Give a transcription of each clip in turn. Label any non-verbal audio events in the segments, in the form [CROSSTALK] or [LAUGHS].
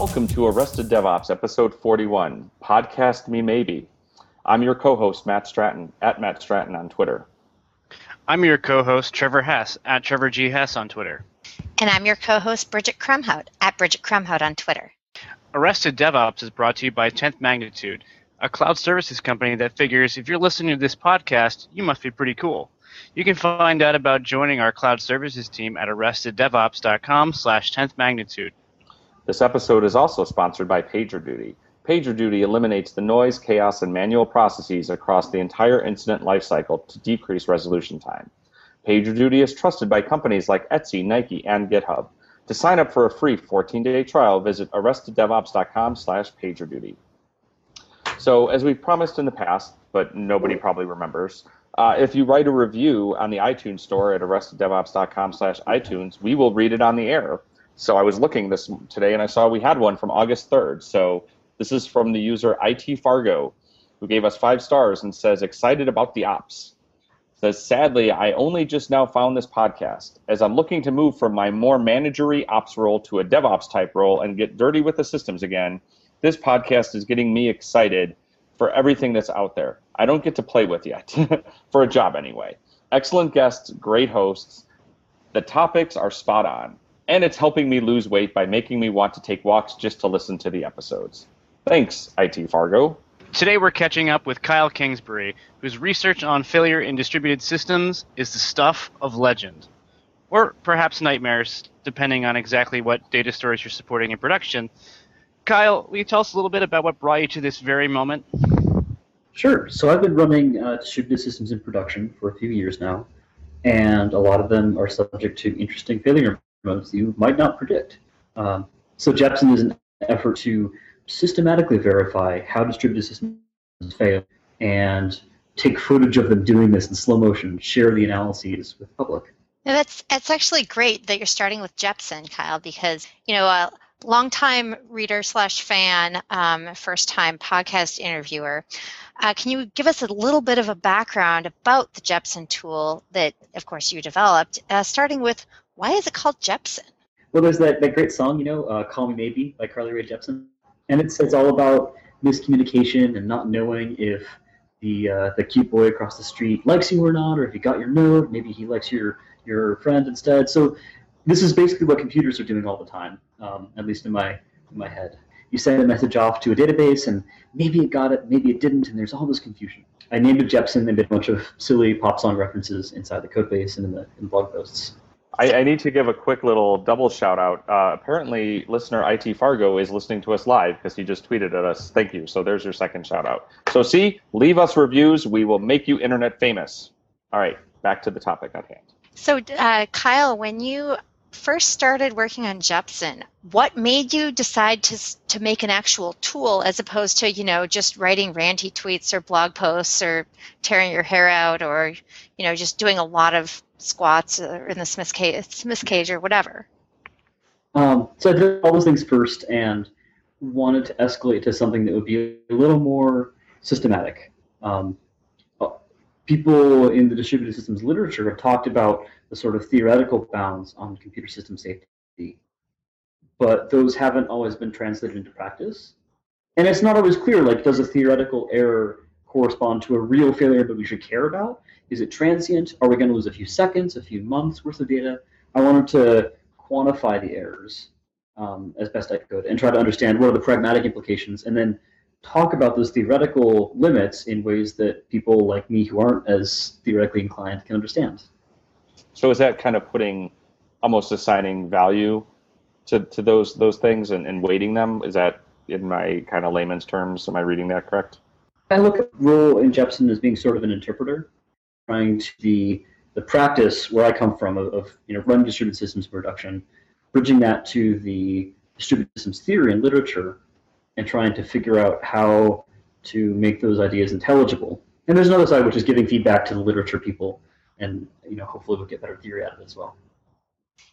welcome to Arrested DevOps, episode 41, Podcast Me Maybe. I'm your co host, Matt Stratton, at Matt Stratton on Twitter. I'm your co host, Trevor Hess, at Trevor G. Hess on Twitter. And I'm your co host, Bridget Kromhout, at Bridget Kromhout on Twitter. Arrested DevOps is brought to you by 10th Magnitude, a cloud services company that figures if you're listening to this podcast, you must be pretty cool. You can find out about joining our cloud services team at arresteddevops.com slash 10th magnitude. This episode is also sponsored by PagerDuty. PagerDuty eliminates the noise, chaos, and manual processes across the entire incident lifecycle to decrease resolution time. PagerDuty is trusted by companies like Etsy, Nike, and GitHub. To sign up for a free 14-day trial, visit arresteddevops.com slash PagerDuty. So, as we promised in the past, but nobody probably remembers, uh, if you write a review on the iTunes store at arresteddevops.com slash iTunes, we will read it on the air. So I was looking this today and I saw we had one from August 3rd. So this is from the user IT Fargo, who gave us five stars and says, excited about the ops. Says, sadly, I only just now found this podcast. As I'm looking to move from my more managery ops role to a DevOps type role and get dirty with the systems again, this podcast is getting me excited for everything that's out there. I don't get to play with yet, [LAUGHS] for a job anyway. Excellent guests, great hosts. The topics are spot on, and it's helping me lose weight by making me want to take walks just to listen to the episodes. Thanks, IT Fargo. Today we're catching up with Kyle Kingsbury, whose research on failure in distributed systems is the stuff of legend. Or perhaps nightmares, depending on exactly what data stores you're supporting in production. Kyle, will you tell us a little bit about what brought you to this very moment? Sure. So I've been running uh, distributed systems in production for a few years now, and a lot of them are subject to interesting failure modes you might not predict. Um, so Jepsen is an effort to systematically verify how distributed systems fail and take footage of them doing this in slow motion, share the analyses with the public. Now that's that's actually great that you're starting with Jepsen, Kyle, because you know uh, longtime reader slash fan, um, first time podcast interviewer. Uh, can you give us a little bit of a background about the Jepsen tool that, of course, you developed, uh, starting with why is it called Jepsen? Well, there's that, that great song, you know, uh, Call Me Maybe by Carly Rae Jepsen. And it's, it's all about miscommunication and not knowing if the, uh, the cute boy across the street likes you or not, or if you got your note, maybe he likes your, your friend instead. So this is basically what computers are doing all the time, um, at least in my in my head. You send a message off to a database, and maybe it got it, maybe it didn't, and there's all this confusion. I named it Jepsen and did a bunch of silly pop song references inside the code base and in the, in blog posts. I, I, need to give a quick little double shout out. Uh, apparently, listener IT Fargo is listening to us live because he just tweeted at us. Thank you. So there's your second shout out. So, see, leave us reviews. We will make you internet famous. All right, back to the topic at hand. So, uh, Kyle, when you first started working on Jepsen, what made you decide to to make an actual tool as opposed to you know just writing ranty tweets or blog posts or tearing your hair out or you know just doing a lot of squats or in the Smith cage, Smith cage or whatever? Um, so I did all those things first and wanted to escalate to something that would be a little more systematic. Um, people in the distributed systems literature have talked about the sort of theoretical bounds on computer system safety, but those haven't always been translated into practice. And it's not always clear, like, does a theoretical error correspond to a real failure that we should care about? Is it transient? Are we going to lose a few seconds, a few months worth of data? I wanted to quantify the errors um, as best I could and try to understand what are the pragmatic implications and then talk about those theoretical limits in ways that people like me who aren't as theoretically inclined can understand. So is that kind of putting almost assigning value to, to those those things and, and weighting them? Is that in my kind of layman's terms? Am I reading that correct? I look at the role in Jepsen as being sort of an interpreter, trying to be the practice where I come from of, of you know running distributed systems production, bridging that to the distributed systems theory and literature and trying to figure out how to make those ideas intelligible. And there's another side which is giving feedback to the literature people, and you know hopefully we'll get better theory out of it as well.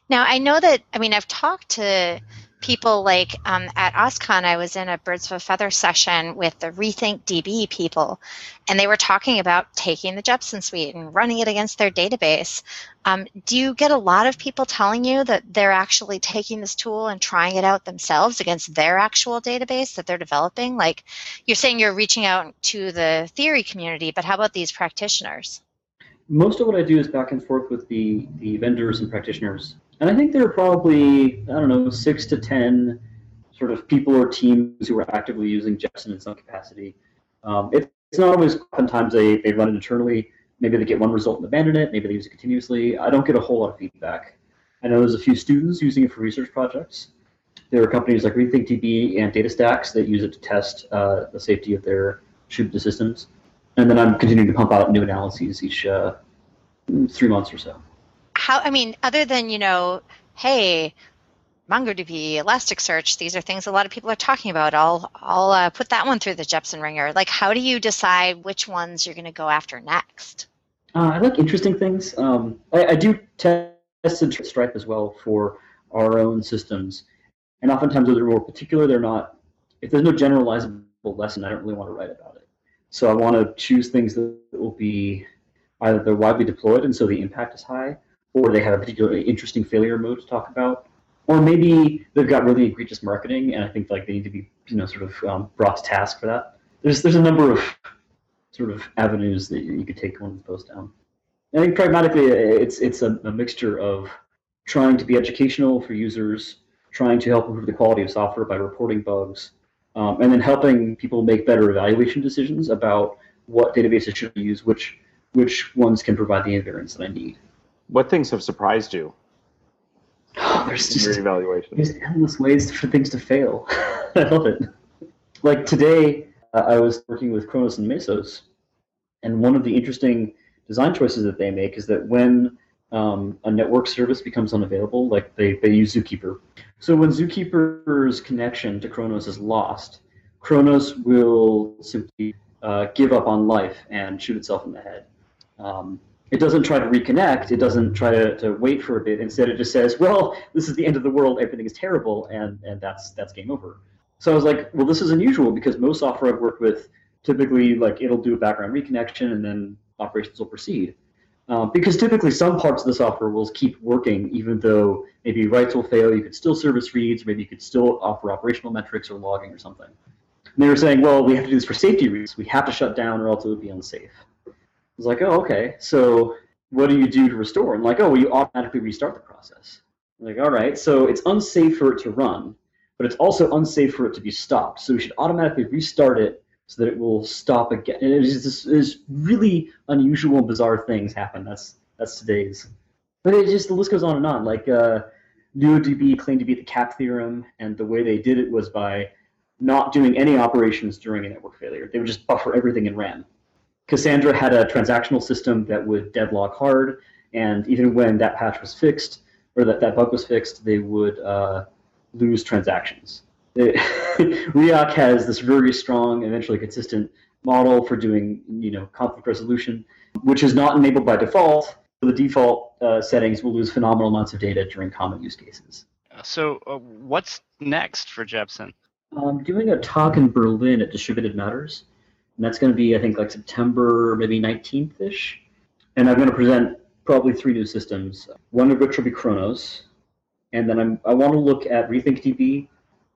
Now I know that I mean I've talked to people like um, at OSCON, I was in a Birds of a Feather session with the Rethink DB people, and they were talking about taking the Jepsen suite and running it against their database. Um, do you get a lot of people telling you that they're actually taking this tool and trying it out themselves against their actual database that they're developing? Like you're saying you're reaching out to the theory community, but how about these practitioners? Most of what I do is back and forth with the, the vendors and practitioners and I think there are probably, I don't know, six to 10 sort of people or teams who are actively using Jepsen in some capacity. Um, it, it's not always, oftentimes they, they run it internally. Maybe they get one result and abandon it. Maybe they use it continuously. I don't get a whole lot of feedback. I know there's a few students using it for research projects. There are companies like RethinkDB and DataStax that use it to test uh, the safety of their distributed systems. And then I'm continuing to pump out new analyses each uh, three months or so how i mean other than you know hey mongodb elasticsearch these are things a lot of people are talking about. I'll i'll uh, put that one through the jepsen ringer. Like how do you decide which ones you're going to go after next? Uh, i like interesting things. Um, I, I, do test stripe as well for our own systems. And oftentimes those are more particular. They're not if there's no generalizable lesson i don't really want to write about it. So i want to choose things that will be either they're widely deployed and so the impact is high or they have a particularly interesting failure mode to talk about, or maybe they've got really egregious marketing, and I think like they need to be you know sort of um, brought to task for that. There's there's a number of sort of avenues that you could take one of those down. I think pragmatically, it's it's a, a mixture of trying to be educational for users, trying to help improve the quality of software by reporting bugs, um, and then helping people make better evaluation decisions about what databases should use, which which ones can provide the invariance that I need. What things have surprised you? Oh, there's just your evaluation. There's endless ways for things to fail. [LAUGHS] I love it. Like today, uh, I was working with Chronos and Mesos, and one of the interesting design choices that they make is that when um, a network service becomes unavailable, like they, they use Zookeeper. So when Zookeeper's connection to Chronos is lost, Chronos will simply uh, give up on life and shoot itself in the head. Um, it doesn't try to reconnect. It doesn't try to, to wait for a bit. Instead, it just says, "Well, this is the end of the world. Everything is terrible," and and that's that's game over. So I was like, "Well, this is unusual because most software I've worked with, typically, like it'll do a background reconnection and then operations will proceed." Um, because typically some parts of the software will keep working even though maybe writes will fail. You could still service reads, maybe you could still offer operational metrics or logging or something. And they were saying, "Well, we have to do this for safety reasons. We have to shut down, or else it would be unsafe." Was like, oh, okay. So what do you do to restore? And like, oh, well, you automatically restart the process. I'm like, all right. So it's unsafe for it to run, but it's also unsafe for it to be stopped. So we should automatically restart it so that it will stop again. And it is this really unusual and bizarre things happen. That's that's today's. But it just the list goes on and on. Like uh, NuoDB claimed to be the cap theorem, and the way they did it was by not doing any operations during a network failure. They would just buffer everything in RAM. Cassandra had a transactional system that would deadlock hard, and even when that patch was fixed, or that, that bug was fixed, they would uh, lose transactions. [LAUGHS] Riak has this very strong, eventually consistent model for doing you know conflict resolution, which is not enabled by default. So the default uh, settings will lose phenomenal amounts of data during common use cases. So, uh, what's next for Jepsen? I'm doing a talk in Berlin at Distributed Matters and that's going to be I think like September maybe 19th ish, and I'm going to present probably three new systems. One of which will be Chronos, and then I'm I want to look at RethinkDB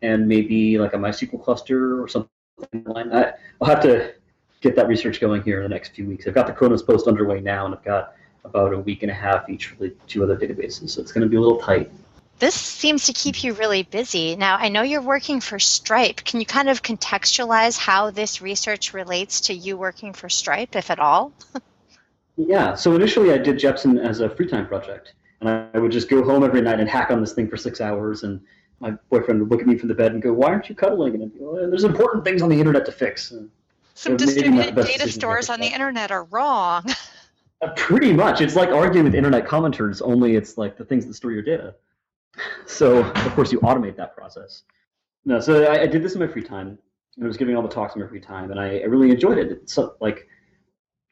and maybe like a MySQL cluster or something that. I'll have to get that research going here in the next few weeks. I've got the Chronos post underway now, and I've got about a week and a half each for the two other databases, so it's going to be a little tight this seems to keep you really busy. Now, I know you're working for Stripe. Can you kind of contextualize how this research relates to you working for Stripe, if at all? [LAUGHS] yeah, so initially I did Jepsen as a free time project. And I would just go home every night and hack on this thing for six hours. And my boyfriend would look at me from the bed and go, Why aren't you cuddling? And I'd go, well, There's important things on the internet to fix. And Some distributed data stores on the internet are wrong. [LAUGHS] Uh, pretty much. It's like arguing with internet commenters, only it's like the things that store your data. So of course you automate that process. No, so I, I did this in my free time. and I was giving all the talks in my free time, and I, I really enjoyed it. It's so, like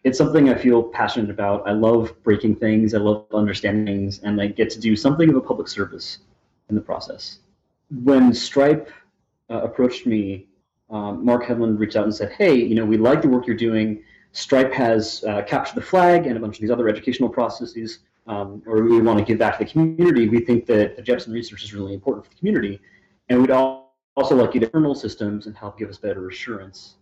it's something I feel passionate about. I love breaking things. I love understanding things, and I get to do something of a public service in the process. when Stripe uh, approached me, um, Marc Hedlund reached out and said, "Hey, you know, we like the work you're doing. Stripe has uh, captured the flag and a bunch of these other educational processes, um, or we want to give back to the community. We think that the Jepsen research is really important for the community, and we'd also like you to internal systems and help give us better assurance."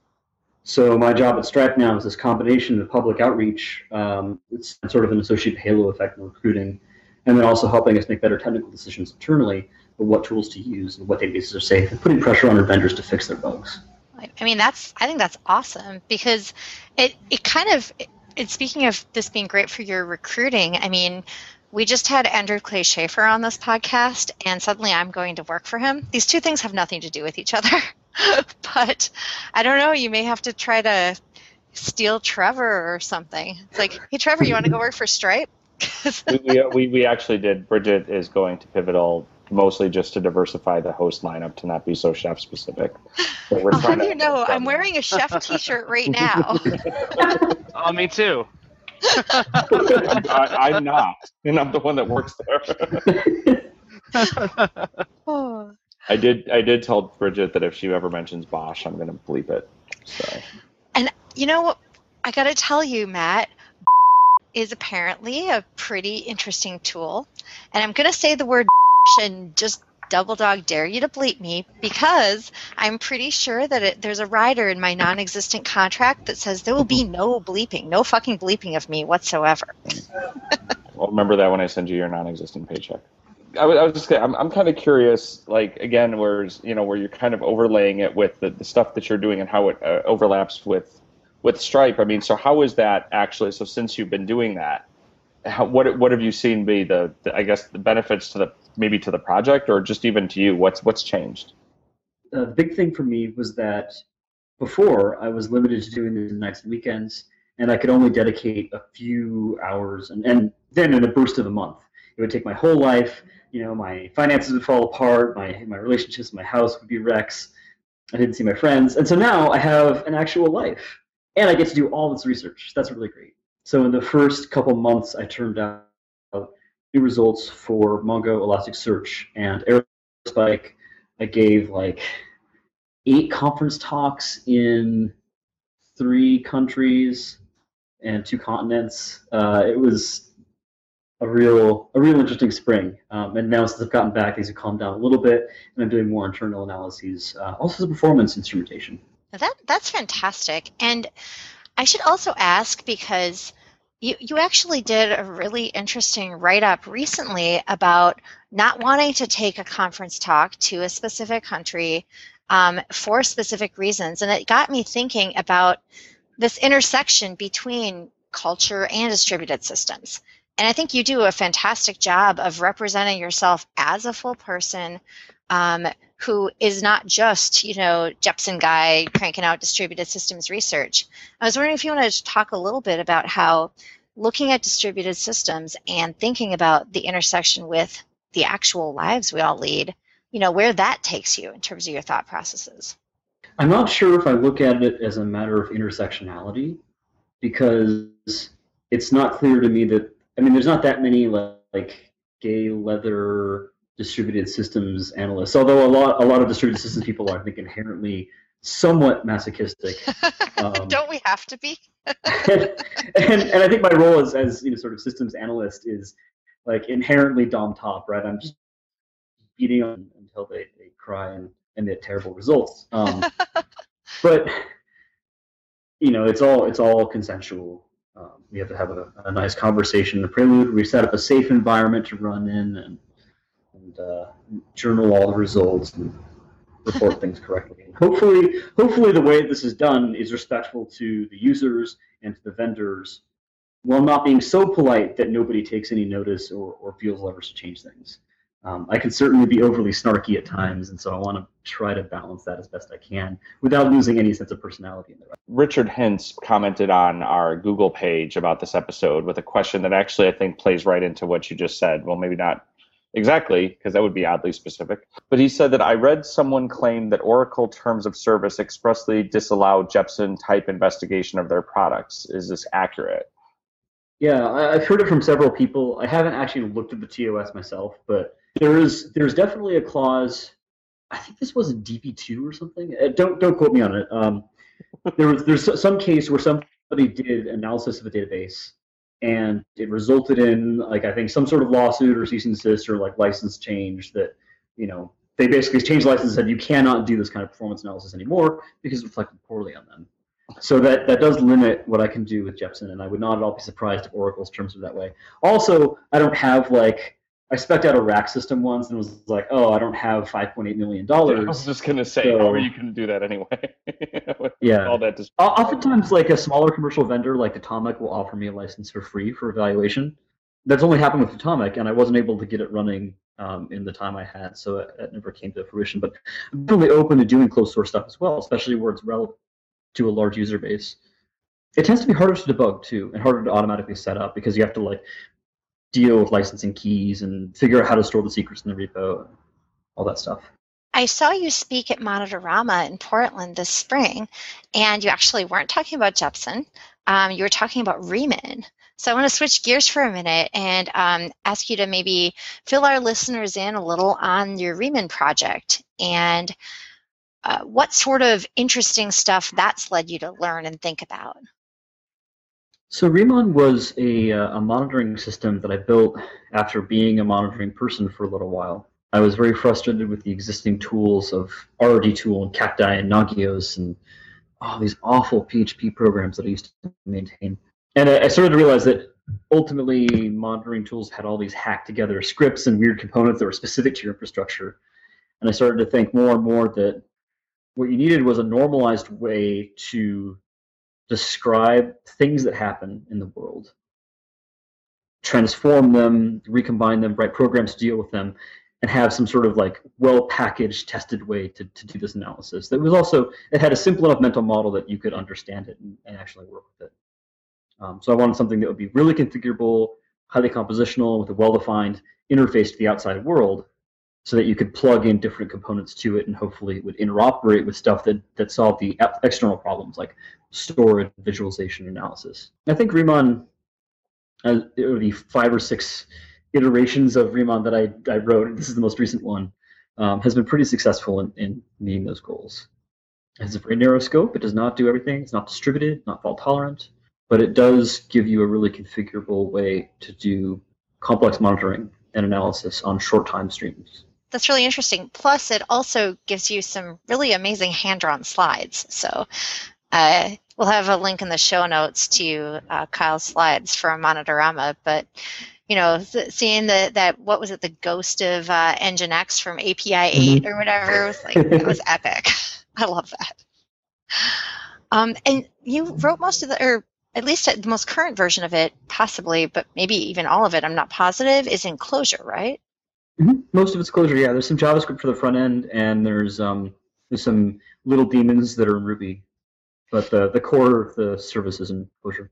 So my job at Stripe now is this combination of public outreach. Um, it's sort of an associate halo effect in recruiting, and then also helping us make better technical decisions internally of what tools to use and what databases are safe, and putting pressure on our vendors to fix their bugs. I mean, that's I think that's awesome because it it kind of it, speaking of this being great for your recruiting. I mean, we just had Andrew Clay Shafer on this podcast, and suddenly I'm going to work for him. These two things have nothing to do with each other. [LAUGHS] but I don't know. You may have to try to steal Trevor or something. It's like, hey, Trevor, you want to go work for Stripe? [LAUGHS] we, we, we actually did. Bridget is going to Pivotal mostly just to diversify the host lineup to not be so chef specific. So we're How do you know? I'm wearing a chef T-shirt right now. [LAUGHS] oh, me too. I, am not, and I'm the one that works there. oh. [LAUGHS] I did. I did tell Bridget that if she ever mentions BOSH, I'm going to bleep it. So. And you know, what I got to tell you, Matt, [LAUGHS] is apparently a pretty interesting tool, and I'm going to say the word and just double dog dare you to bleep me because I'm pretty sure that it, there's a rider in my non-existent contract that says there will be no bleeping, no fucking bleeping of me whatsoever. [LAUGHS] well, remember that when I send you your non-existent paycheck. I was, I was just I'm, I'm kind of curious, like again, where you know where you're kind of overlaying it with the, the stuff that you're doing and how it uh, overlaps with with Stripe. I mean, so how is that actually? So since you've been doing that, how, what what have you seen be the, the I guess the benefits to the maybe to the project or just even to you? What's what's changed? Uh, the big thing for me was that before I was limited to doing these nights and weekends, and I could only dedicate a few hours, and, and then in a burst of a month. It would take my whole life you know, my finances would fall apart, my my relationships, my house would be wrecks. I didn't see my friends, and so now I have an actual life, and I get to do all this research. That's really great. So in the first couple months, I turned out new results for Mongo, Elasticsearch, and Aerospike. I gave like eight conference talks in three countries and two continents. Uh, it was a real a real interesting spring. Um, and now since I've gotten back, things have calmed down a little bit, and I'm doing more internal analyses, uh, also the performance instrumentation. That that's fantastic. And I should also ask because you you actually did a really interesting write up recently about not wanting to take a conference talk to a specific country um, for specific reasons, and it got me thinking about this intersection between culture and distributed systems. And I think you do a fantastic job of representing yourself as a full person um, who is not just, you know, Jepsen guy cranking out distributed systems research. I was wondering if you wanted to talk a little bit about how looking at distributed systems and thinking about the intersection with the actual lives we all lead, you know, where that takes you in terms of your thought processes. I'm not sure if I look at it as a matter of intersectionality because it's not clear to me that I mean, there's not that many like gay leather distributed systems analysts. Although a lot a lot of distributed systems people are, I think, inherently somewhat masochistic. [LAUGHS] Um, Don't we have to be? and, [LAUGHS] and, and I think my role as as you know sort of systems analyst is like inherently dom top, right? I'm just beating them until they, they cry and emit terrible results. Um, [LAUGHS] but you know, it's all it's all consensual um, we have to have a, a, nice conversation in the prelude. We set up a safe environment to run in and, and uh, journal all the results and report [LAUGHS] things correctly. And hopefully, hopefully the way this is done is respectful to the users and to the vendors, while not being so polite that nobody takes any notice or, or feels leverage to change things. Um, I can certainly be overly snarky at times, and so I want to try to balance that as best I can without losing any sense of personality in the right. Richard Hintz commented on our Google page about this episode with a question that actually I think plays right into what you just said. Well, maybe not exactly, because that would be oddly specific. But he said that I read someone claim that Oracle Terms of Service expressly disallow Jepsen type investigation of their products. Is this accurate? Yeah, I've heard it from several people. I haven't actually looked at the TOS myself, but there is there's definitely a clause I think this was a DB2 or something. Uh, don't don't quote me on it. Um, there was there's some case where somebody did analysis of a database and it resulted in like I think some sort of lawsuit or cease and desist or like license change that you know they basically changed the license and said you cannot do this kind of performance analysis anymore because it reflected poorly on them. So that that does limit what I can do with Jepsen, and I would not at all be surprised if Oracle's terms are that way. Also, I don't have like I spec out a RAC system once and was like, oh, I don't have five point eight million dollars. I was just gonna say, So- how are you gonna do that anyway? [LAUGHS] Yeah. all that Oftentimes, like a smaller commercial vendor like Datomic will offer me a license for free for evaluation. That's only happened with Datomic, and I wasn't able to get it running um, in the time I had, so it, it never came to fruition. But I'm really open to doing closed source stuff as well, especially where it's relevant to a large user base. It tends to be harder to debug too, and harder to automatically set up because you have to like deal with licensing keys and figure out how to store the secrets in the repo, and all that stuff. I saw you speak at Monitorama in Portland this spring, and you actually weren't talking about Jepsen. Um, you were talking about Riemann. So I want to switch gears for a minute and um, ask you to maybe fill our listeners in a little on your Riemann project and uh, what sort of interesting stuff that's led you to learn and think about. So Riemann was a, uh, a monitoring system that I built after being a monitoring person for a little while. I was very frustrated with the existing tools of RRDtool and Cacti and Nagios and all these awful PHP programs that I used to maintain. And I, I started to realize that ultimately monitoring tools had all these hacked together scripts and weird components that were specific to your infrastructure. And I started to think more and more that what you needed was a normalized way to describe things that happen in the world, transform them, recombine them, write programs to deal with them, and have some sort of like well packaged, tested way to, to do this analysis. That was also, it had a simple enough mental model that you could understand it and, and actually work with it. Um, so I wanted something that would be really configurable, highly compositional, with a well defined interface to the outside world so that you could plug in different components to it and hopefully it would interoperate with stuff that, that solved the external problems like storage, visualization, analysis. I think Riemann, uh, or the five or six iterations of Riemann that I, I wrote, this is the most recent one, um, has been pretty successful in, in meeting those goals. It has a very narrow scope. It does not do everything. It's not distributed, not fault tolerant, but it does give you a really configurable way to do complex monitoring and analysis on short time streams. That's really interesting. Plus, it also gives you some really amazing hand drawn slides. So, uh, we'll have a link in the show notes to uh, Kyle's slides from Monitorama. But, you know, th- seeing the, that, what was it, the ghost of uh, X from API 8 or whatever, was like, that was epic. [LAUGHS] I love that. Um, and you wrote most of the, or at least the most current version of it, possibly, but maybe even all of it, I'm not positive, is in Clojure, right? Mhm. Most of it's Clojure, yeah. There's some JavaScript for the front end, and there's um, there's some little daemons that are in Ruby, but the the core of the service is in Clojure.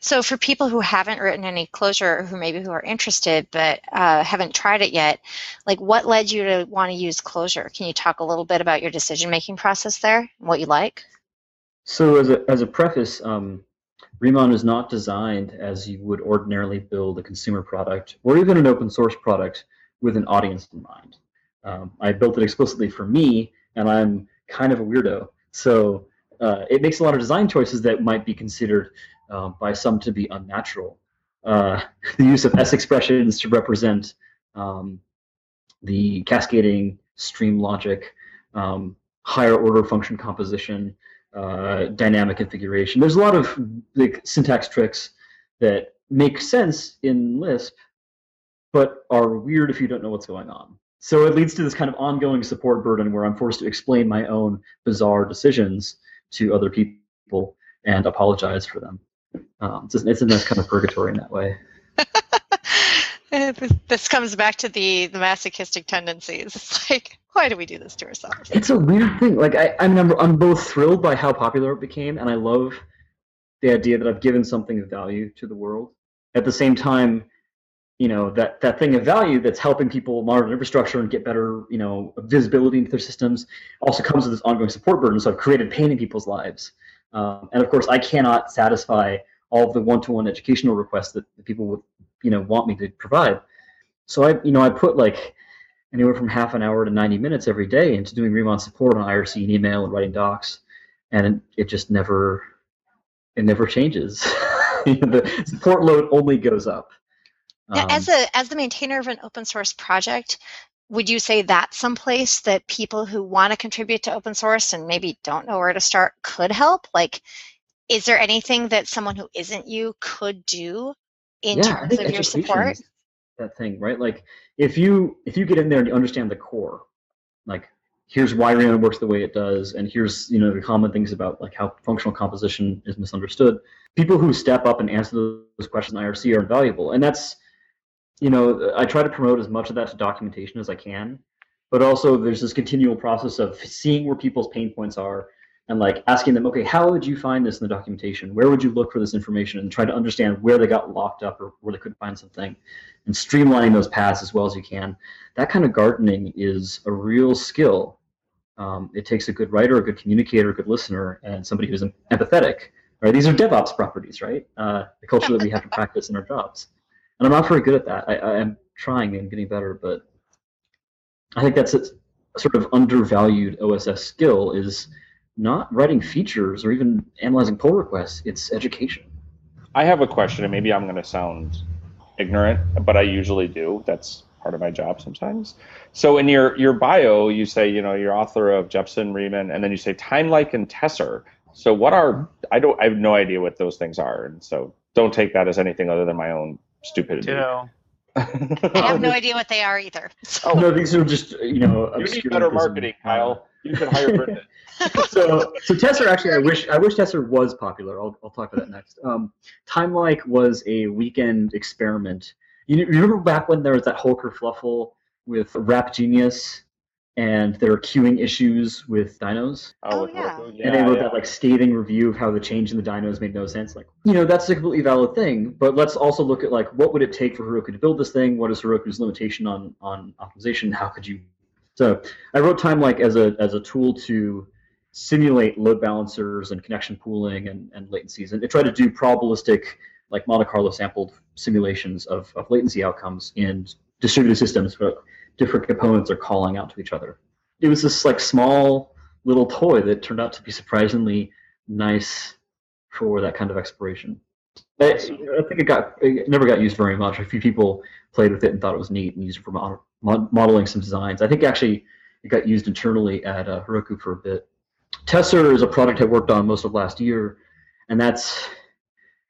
So for people who haven't written any Clojure, or who maybe who are interested but uh, haven't tried it yet, like what led you to want to use Clojure? Can you talk a little bit about your decision making process there, and what you like? So as a as a preface, um, Riemann is not designed as you would ordinarily build a consumer product or even an open source product with an audience in mind. Um, I built it explicitly for me, and I'm kind of a weirdo, so uh, it makes a lot of design choices that might be considered um, by some to be unnatural. Uh, [LAUGHS] the use of S expressions to represent um, the cascading stream logic, um, higher order function composition, uh, dynamic configuration. There's a lot of like syntax tricks that make sense in Lisp, but are weird if you don't know what's going on. So it leads to this kind of ongoing support burden where I'm forced to explain my own bizarre decisions to other people and apologize for them. Um, it's, it's a nice kind of purgatory in that way. [LAUGHS] This- this comes back to the the masochistic tendencies. It's like, why do we do this to ourselves? It's a weird thing. Like I, I mean, I'm, I'm both thrilled by how popular it became, and I love the idea that I've given something of value to the world. At the same time, you know that that thing of value that's helping people monitor infrastructure and get better, you know, visibility into their systems also comes with this ongoing support burden. So I've created pain in people's lives, um, and of course, I cannot satisfy all of the one-to-one educational requests that people would, you know, want me to provide. So I, you know, I put like anywhere from half an hour to 90 minutes every day into doing Riemann support on IRC and email and writing docs, and it just never it never changes. [LAUGHS] the support load only goes up. Now, Um, as a as the maintainer of an open source project, would you say that's someplace that people who want to contribute to open source and maybe don't know where to start could help? Like, is there anything that someone who isn't you could do in yeah, terms of your support? That thing, right? Like if you if you get in there and you understand the core, like here's why Riemann works the way it does, and here's you know the common things about like how functional composition is misunderstood. People who step up and answer those questions in IRC are invaluable, and that's you know I try to promote as much of that to documentation as I can, but also there's this continual process of seeing where people's pain points are and like asking them, okay, how would you find this in the documentation? Where would you look for this information? And try to understand where they got locked up or where they couldn't find something, and streamlining those paths as well as you can. That kind of gardening is a real skill. Um, it takes a good writer, a good communicator, a good listener, and somebody who's empathetic. Right? These are DevOps properties, right? Uh, the culture that we have to practice in our jobs. And I'm not very good at that. I, I am trying and getting better, but I think that's a sort of undervalued OSS skill is not writing features or even analyzing pull requests. It's education. I have a question, and maybe I'm going to sound ignorant, but I usually do. That's part of my job sometimes. So in your your bio, you say you know you're author of Jepsen, Riemann, and then you say Timelike and Tesser. So what are I don't I have no idea what those things are, and so don't take that as anything other than my own stupidity. Ditto. I have no [LAUGHS] idea what they are either. Oh. No, these are just you know. You need better marketing, Kyle. You should hire Brendan. [LAUGHS] [LAUGHS] so, so Tesser actually, I wish I wish Tesser was popular. I'll, I'll talk about that next. Um, Timelike was a weekend experiment. You, you remember back when there was that Holker Fluffle with Rap Genius, and there were queuing issues with dynos, Oh, with oh, yeah. Roku? and they wrote yeah. that like scathing review of how the change in the dynos made no sense. Like, you know, that's a completely valid thing, but let's also look at like what would it take for Heroku to build this thing? What is Heroku's limitation on on optimization? How could you? So I wrote Timelike as a as a tool to simulate load balancers and connection pooling and, and latencies, and it tried to do probabilistic like Monte Carlo sampled simulations of, of latency outcomes in distributed systems where different components are calling out to each other. It was this like small little toy that turned out to be surprisingly nice for that kind of exploration. I, I think it got it never got used very much. A few people played with it and thought it was neat and used it for mod- mod- modeling some designs. I think actually it got used internally at uh, Heroku for a bit. Tesser is a product I worked on most of last year, and that's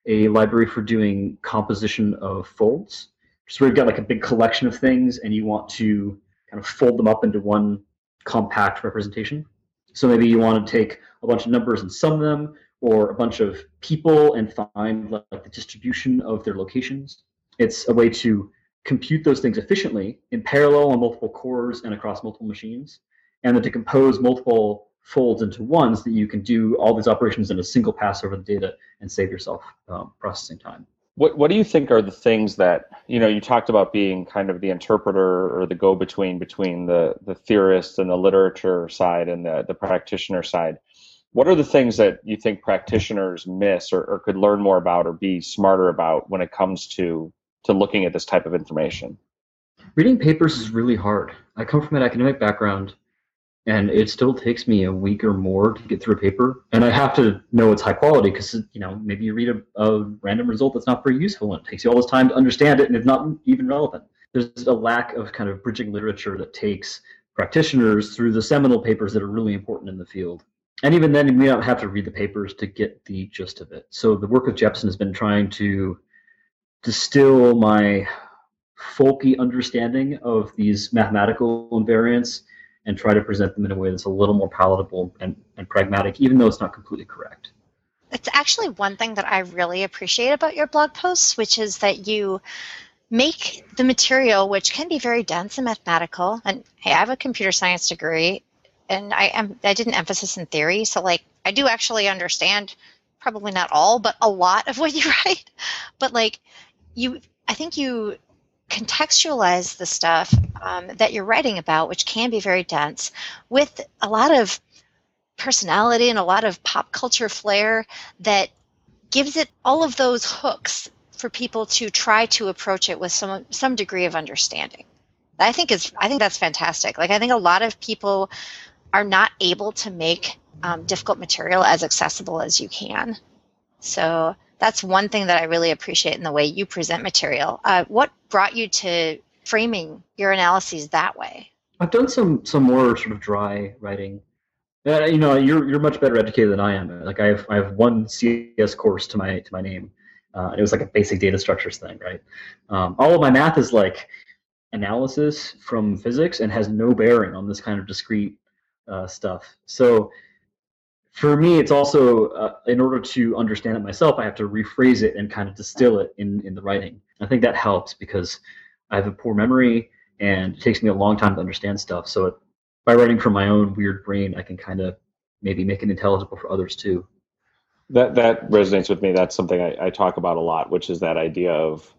a library for doing composition of folds. So we've got like a big collection of things, and you want to kind of fold them up into one compact representation. So maybe you want to take a bunch of numbers and sum them, or a bunch of people and find like the distribution of their locations. It's a way to compute those things efficiently in parallel on multiple cores and across multiple machines, and then to compose multiple folds into one so that you can do all these operations in a single pass over the data and save yourself um, processing time. What What do you think are the things that you know? You talked about being kind of the interpreter or the go between between the the theorist and the literature side and the the practitioner side. What are the things that you think practitioners miss or, or could learn more about or be smarter about when it comes to to looking at this type of information? Reading papers is really hard. I come from an academic background, and it still takes me a week or more to get through a paper. And I have to know it's high quality because you know maybe you read a, a random result that's not very useful, and it takes you all this time to understand it, and it's not even relevant. There's a lack of kind of bridging literature that takes practitioners through the seminal papers that are really important in the field. And even then, you may not have to read the papers to get the gist of it. So the work of Jepsen has been trying to distill my folky understanding of these mathematical invariants and try to present them in a way that's a little more palatable and, and pragmatic, even though it's not completely correct. It's actually one thing that I really appreciate about your blog posts, which is that you make the material, which can be very dense and mathematical. And hey, I have a computer science degree, and I am I did an emphasis in theory, so like I do actually understand probably not all, but a lot of what you [LAUGHS] write. But like you, I think you contextualize the stuff um, that you're writing about, which can be very dense, with a lot of personality and a lot of pop culture flair that gives it all of those hooks for people to try to approach it with some some degree of understanding. I think is I think that's fantastic. Like I think a lot of people are not able to make um, difficult material as accessible as you can. So that's one thing that I really appreciate in the way you present material. Uh, what brought you to framing your analyses that way? I've done some some more sort of dry writing. Uh, you know, you're you're much better educated than I am. Like I have I have one CS course to my to my name. Uh, it was like a basic data structures thing, right? Um, all of my math is like analysis from physics and has no bearing on this kind of discrete uh, stuff. So for me, it's also uh, in order to understand it myself, I have to rephrase it and kind of distill it in in the writing. I think that helps because I have a poor memory and it takes me a long time to understand stuff. So it, by writing from my own weird brain, I can kind of maybe make it intelligible for others too. That that resonates with me. That's something I, I talk about a lot, which is that idea of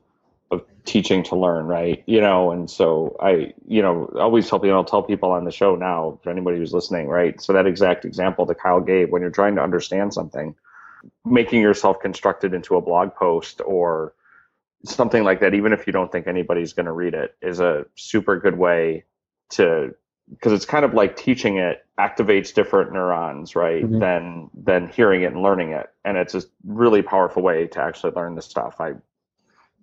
of teaching to learn, right? You know, and so I, you know, always tell people, I'll tell people on the show now, for anybody who's listening, right? So that exact example that Kyle gave, when you're trying to understand something, making yourself constructed into a blog post or something like that, even if you don't think anybody's going to read it, is a super good way to, because it's kind of like teaching it activates different neurons, right? Mm-hmm. Than than hearing it and learning it, and it's a really powerful way to actually learn the stuff. I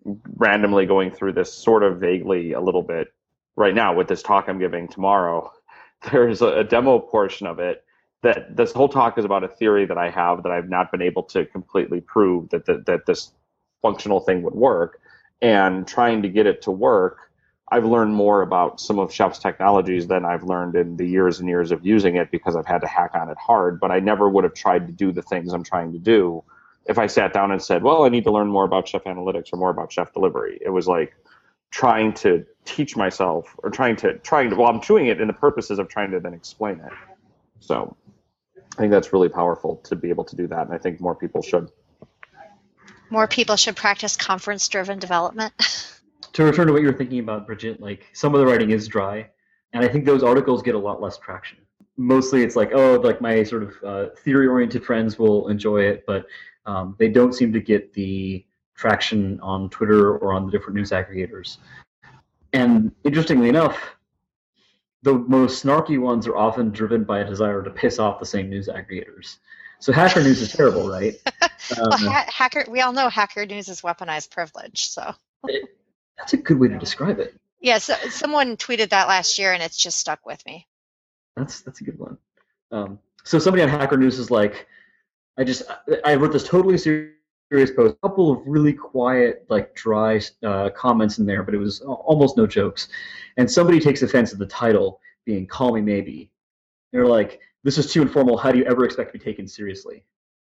randomly going through this sort of vaguely a little bit right now with this talk I'm giving tomorrow. [LAUGHS] There's a, a demo portion of it that this whole talk is about a theory that I have that I've not been able to completely prove that that, that this functional thing would work. And trying to get it to work, I've learned more about some of Chef's technologies than I've learned in the years and years of using it because I've had to hack on it hard. But I never would have tried to do the things I'm trying to do if I sat down and said, well, I need to learn more about chef analytics or more about chef delivery. It was like trying to teach myself or trying to trying to well, I'm doing it in the purposes of trying to then explain it. So I think that's really powerful to be able to do that. And I think more people should. More people should practice conference driven development. [LAUGHS] to return to what you were thinking about, Bridget, like some of the writing is dry. And I think those articles get a lot less traction. Mostly it's like, oh, like my sort of uh, theory oriented friends will enjoy it, but um, they don't seem to get the traction on Twitter or on the different news aggregators. And interestingly enough, the most snarky ones are often driven by a desire to piss off the same news aggregators. So hacker news is terrible, right? [LAUGHS] Um, well, ha- hacker, we all know hacker news is weaponized privilege. So it, that's a good way to describe it. Yeah, so someone tweeted that last year, and it's just stuck with me. That's that's a good one. Um, so somebody on Hacker News is like, I just I wrote this totally serious post, a couple of really quiet, like dry uh, comments in there, but it was almost no jokes. And somebody takes offense at the title being "Call Me Maybe." They're like, "This is too informal. How do you ever expect to be taken seriously?"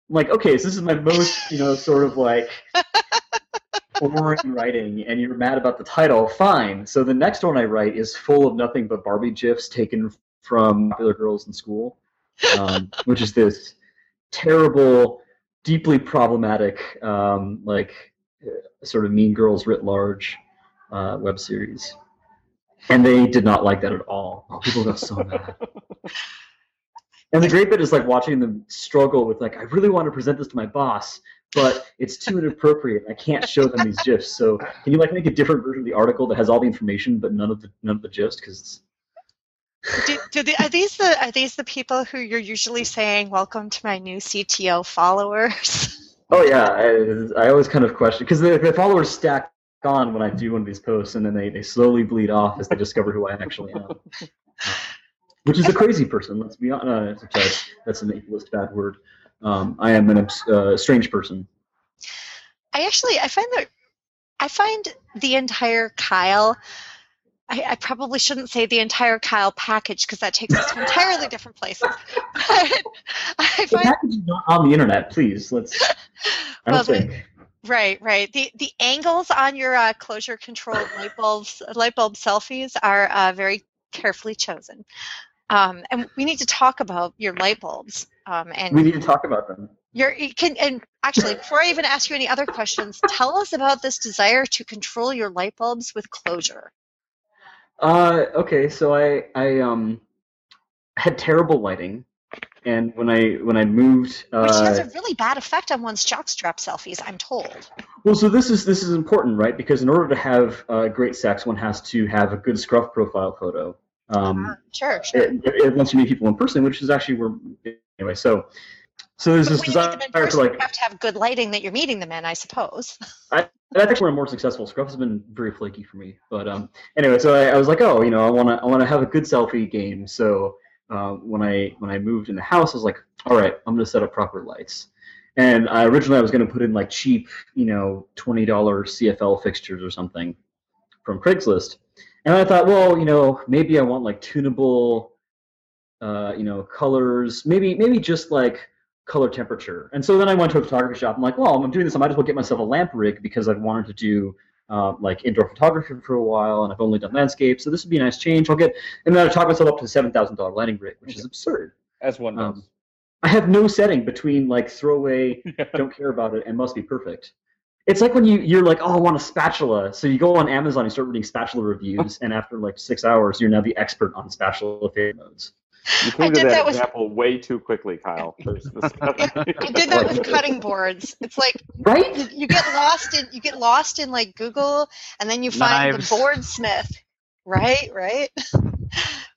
I'm like, okay, so this is my most, you know, sort of like [LAUGHS] boring writing, and you're mad about the title. Fine. So the next one I write is full of nothing but Barbie gifs taken from popular girls in school, um, which is this terrible, deeply problematic, um, like uh, sort of Mean Girls writ large uh, web series. And they did not like that at all. Oh, people got so mad. [LAUGHS] And the great bit is like watching them struggle with like, I really want to present this to my boss, but it's too inappropriate. I can't show them these gifs. So can you like make a different version of the article that has all the information but none of the none of the gifs? Because do, do the, are these the are these the people who you're usually saying welcome to my new CTO followers? [LAUGHS] Oh yeah, I, I always kind of question because the, the, followers stack on when I do one of these posts, and then they, they slowly bleed off as they discover who I actually am. [LAUGHS] Which is a crazy person. Let's be honest. Uh, that's an ableist bad word. Um, I am an uh, strange person. I actually I find that I find the entire Kyle I, I, probably shouldn't say the entire Kyle package because that takes us to entirely different places. [LAUGHS] But I find, the package is not on the internet, please. Let's. I well, the, right, right. The the angles on your uh, Clojure controlled light bulbs, light bulb selfies are uh, very carefully chosen. Um, and we need to talk about your light bulbs. Um, and we need to talk about them. Your can and actually before I even ask you any other questions, tell us about this desire to control your light bulbs with Clojure. Uh, okay, so I I um had terrible lighting, And when I when I moved, Which has uh, a really bad effect on one's jockstrap selfies, I'm told. well, so this is this is important, right? Because in order to have uh, great sex, one has to have a good scruff profile photo. Um, Uh, sure, sure. it, it wants you meet people in person, which is actually where anyway. So so there's But this desire in to like you have to have good lighting that you're meeting them in, I suppose. That's where I'm more successful. Scruff has been very flaky for me, but um, anyway, so I, I was like, oh, you know, I want to, I want to have a good selfie game. So uh, when I when I moved in the house, I was like, all right, I'm gonna set up proper lights. And I, originally, I was gonna put in like cheap, you know, twenty dollars CFL fixtures or something from Craigslist. And I thought, well, you know, maybe I want like tunable, uh, you know, colors. Maybe maybe just like color temperature. And so then I went to a photography shop. I'm like, well, I'm doing this. I might as well get myself a lamp rig because I've wanted to do uh, like indoor photography for a while, and I've only done landscape. So this would be a nice change. I'll get, and then I talked myself up to the seven thousand dollar lighting rig, which is absurd. As one Um, knows. I have no setting between like throwaway, [LAUGHS] don't care about it, and must be perfect. It's like when you you're like, oh, I want a spatula. So you go on Amazon, you start reading spatula reviews, [LAUGHS] and after like six hours, you're now the expert on spatula favorite modes. You I came to did that, that with- example way too quickly, Kyle. There's [LAUGHS] I did that with cutting boards. It's like Right? you, you get lost in you get lost in like Google, and then you find Knives. the boardsmith. Right, right.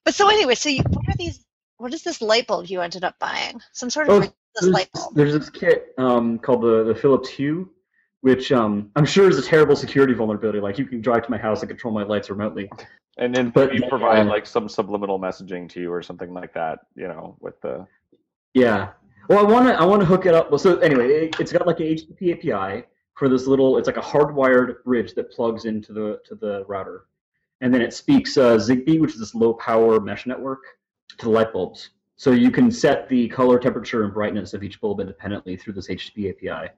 but so anyway, so you, what are these? What is this light bulb you ended up buying? Some sort of Oh, there's, light bulb. there's this kit um, called the, the Philips Hue, which um, I'm sure is a terrible security vulnerability. Like you can drive to my house and control my lights remotely. and then But- you provide uh, like some subliminal messaging to you or something like that. You know, with the Yeah. Well, I want to I want to hook it up. Well, so anyway, it, it's got like an HTTP API for this little. It's like a hardwired bridge that plugs into the to the router, and then it speaks uh, Zigbee, which is this low power mesh network, to the light bulbs. So you can set the color, temperature, and brightness of each bulb independently through this HTTP API.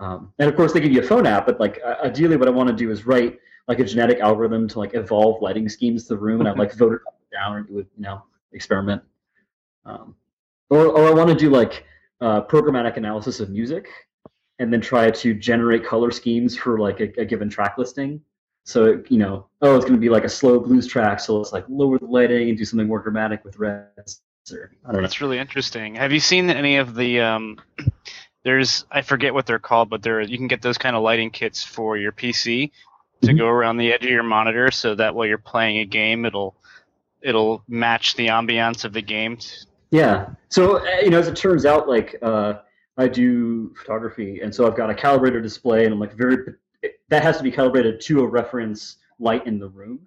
Um, and of course, they give you a phone app, but like uh, ideally, what I want to do is write like a genetic algorithm to like evolve lighting schemes to the room, and I'd like vote it up and down and do a you know experiment. Um, or, or I want to do like uh, programmatic analysis of music, and then try to generate color schemes for like a, a given track listing. So it, you know, oh, it's going to be like a slow blues track, so let's like lower the lighting and do something more dramatic with reds. Or, I don't know. That's really interesting. Have you seen any of the? Um, there's I forget what they're called, but there you can get those kind of lighting kits for your PC to Mhm. go around the edge of your monitor, so that while you're playing a game, it'll it'll match the ambiance of the game. Yeah. So uh, you know, as it turns out, like uh, I do photography, and so I've got a calibrator display, and I'm like very that has to be calibrated to a reference light in the room.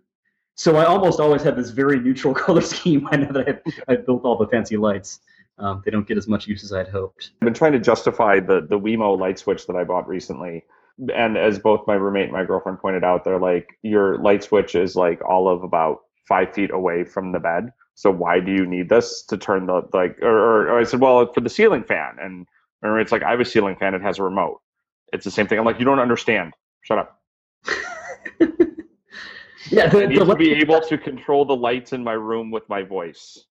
So I almost always have this very neutral [LAUGHS] color scheme. I know that I've, I've built all the fancy lights. Um, they don't get as much use as I'd hoped. I've been trying to justify the the Wemo light switch that I bought recently. And as both my roommate and my girlfriend pointed out, they're like, your light switch is like all of about five feet away from the bed. So why do you need this to turn the like? Or, or, or I said, well, for the ceiling fan, and or it's like I have a ceiling fan. It has a remote. It's the same thing. I'm like, you don't understand. Shut up. [LAUGHS] Yeah. The, I need the to be able to control the lights in my room with my voice.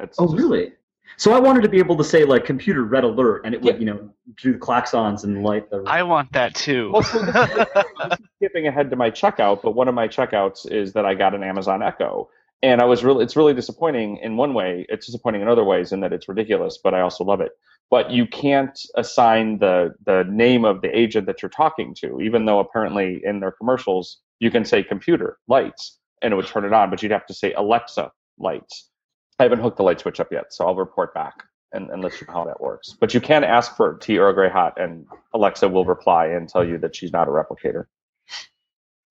It's Oh, just- really? So I wanted to be able to say like computer red alert, and it would Yeah. you know do the klaxons and light the. I want that too. Well, so this is, this is skipping ahead to my checkout, but one of my checkouts is that I got an Amazon Echo, and I was really it's really disappointing in one way. It's disappointing in other ways in that it's ridiculous, but I also love it. But you can't assign the the name of the agent that you're talking to, even though apparently in their commercials you can say computer lights and it would turn it on, but you'd have to say Alexa lights. I haven't hooked the light switch up yet, so I'll report back and, and let you know how that works. But you can ask for tea Earl Grey hot, and Alexa will reply and tell you that she's not a replicator.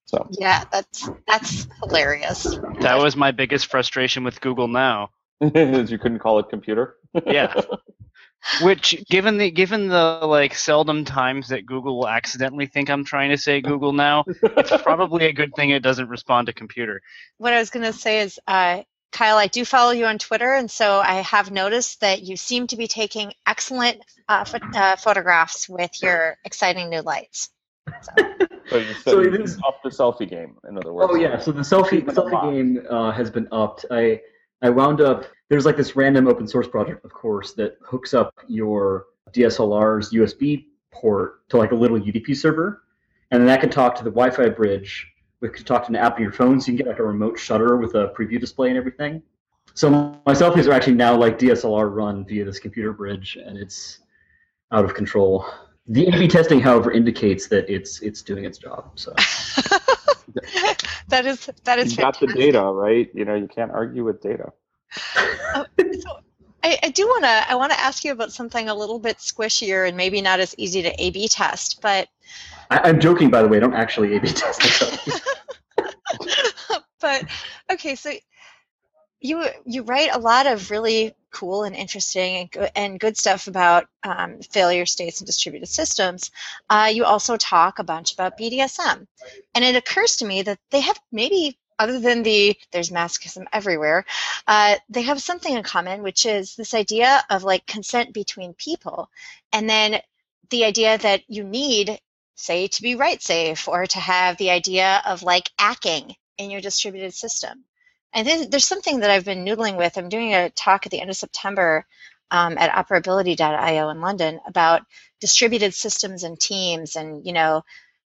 So Yeah, that's that's hilarious. that was my biggest frustration with Google Now. [LAUGHS] Is you couldn't call it computer. Yeah. [LAUGHS] Which, given the given the like seldom times that Google will accidentally think I'm trying to say Google Now, it's probably a good thing it doesn't respond to computer. What I was going to say is, uh, Kyle, I do follow you on Twitter, and so I have noticed that you seem to be taking excellent uh, pho- uh, photographs with your exciting new lights. So [LAUGHS] you said So it is- up the selfie game. In other words. Oh yeah, so the selfie Keep it selfie game uh, has been upped. I I wound up there's like this random open source project, of course, that hooks up your DSLR's USB port to like a little UDP server, and then that can talk to the Wi-Fi bridge, which can talk to an app on your phone, so you can get like a remote shutter with a preview display and everything. So my selfies are actually now like DSLR run via this computer bridge, and it's out of control. The A/B testing, however, indicates that it's it's doing its job. So [LAUGHS] that is that is you got the data, right? You know, you can't argue with data. Uh, so I, I do want to I want to ask you about something a little bit squishier and maybe not as easy to A/B test, but I, am joking, by the way. I don't actually A/B test. [LAUGHS] [LAUGHS] but okay, so you you write a lot of really cool and interesting and good, and good stuff about um, failure states and distributed systems. Uh, you also talk a bunch about BDSM, and it occurs to me that they have maybe other than the there's masochism everywhere, uh, they have something in common, which is this idea of like consent between people, and then the idea that you need, say, to be right safe or to have the idea of like acking in your distributed system. And then there's something that I've been noodling with. I'm doing a talk at the end of September um, at operability.io in London about distributed systems and teams and, you know,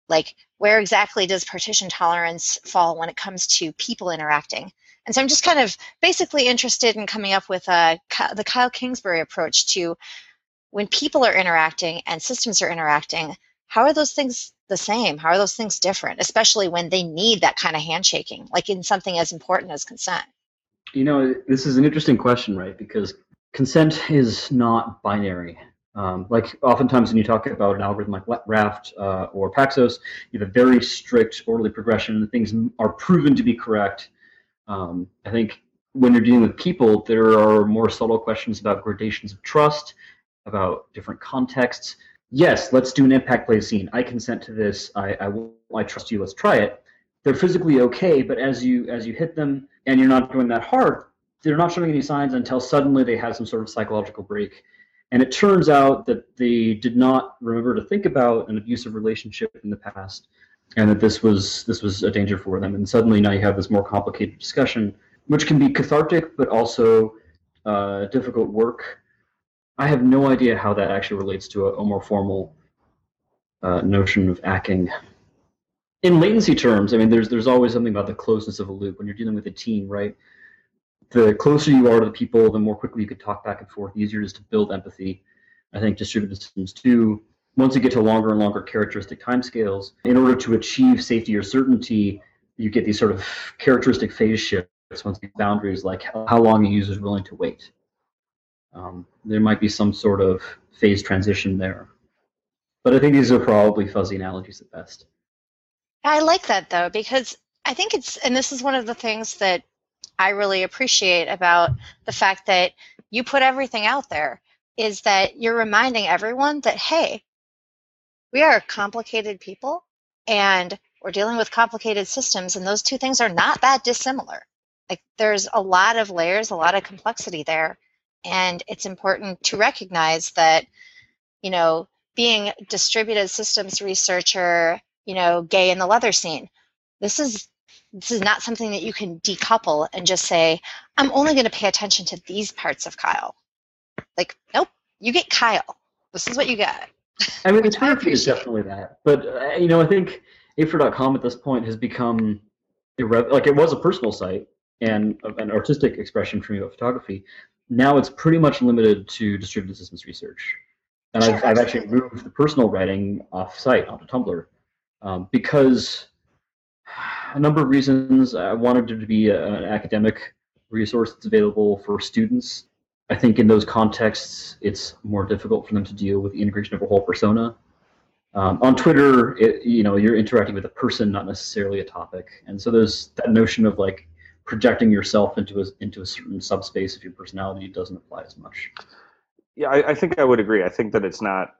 like where exactly does partition tolerance fall when it comes to people interacting? And so I'm just kind of basically interested in coming up with a, the Kyle Kingsbury approach to when people are interacting and systems are interacting, how are those things the same? How are those things different, especially when they need that kind of handshaking, like in something as important as consent? You know, this is an interesting question, right? Because consent is not binary. Um, like oftentimes when you talk about an algorithm like Raft uh, or Paxos, you have a very strict orderly progression, and things are proven to be correct. Um, I think when you're dealing with people, there are more subtle questions about gradations of trust, about different contexts yes, let's do an impact play scene. I consent to this. I, I, I trust you. Let's try it. They're physically okay, but as you as you hit them and you're not going that hard, they're not showing any signs until suddenly they have some sort of psychological break. And it turns out that they did not remember to think about an abusive relationship in the past, and that this was this was a danger for them. And suddenly now you have this more complicated discussion, which can be cathartic, but also uh, difficult work I have no idea how that actually relates to a, a more formal uh, notion of acking. In latency terms, I mean, there's there's always something about the closeness of a loop when you're dealing with a team, right? The closer you are to the people, the more quickly you can talk back and forth. The easier it is to build empathy. I think distributed systems too. Once you get to longer and longer characteristic timescales, in order to achieve safety or certainty, you get these sort of characteristic phase shifts once these boundaries, like how long a user is willing to wait um, there might be some sort of phase transition there. But I think these are probably fuzzy analogies at best. I like that though, because I think it's, and this is one of the things that I really appreciate about the fact that you put everything out there is that you're reminding everyone that, hey, we are complicated people and we're dealing with complicated systems, and those two things are not that dissimilar. Like there's a lot of layers, a lot of complexity there. And it's important to recognize that, you know, being distributed systems researcher, you know, gay in the leather scene, this is this is not something that you can decouple and just say, I'm only going to pay attention to these parts of Kyle. Like, nope, you get Kyle. This is what you get. I mean, the feed is definitely that. But, uh, you know, I think aphyr.com at this point has become, irre- like, it was a personal site and an artistic expression for me about photography now it's pretty much limited to distributed systems research. And I've, I've actually moved the personal writing off site onto Tumblr um, because a number of reasons. I wanted it to be a, an academic resource that's available for students. I think in those contexts, it's more difficult for them to deal with the integration of a whole persona. Um, on Twitter, it, you know, you're interacting with a person, not necessarily a topic, and so there's that notion of like projecting yourself into a into a certain subspace of your personality doesn't apply as much. Yeah, I, I think I would agree. I think that it's not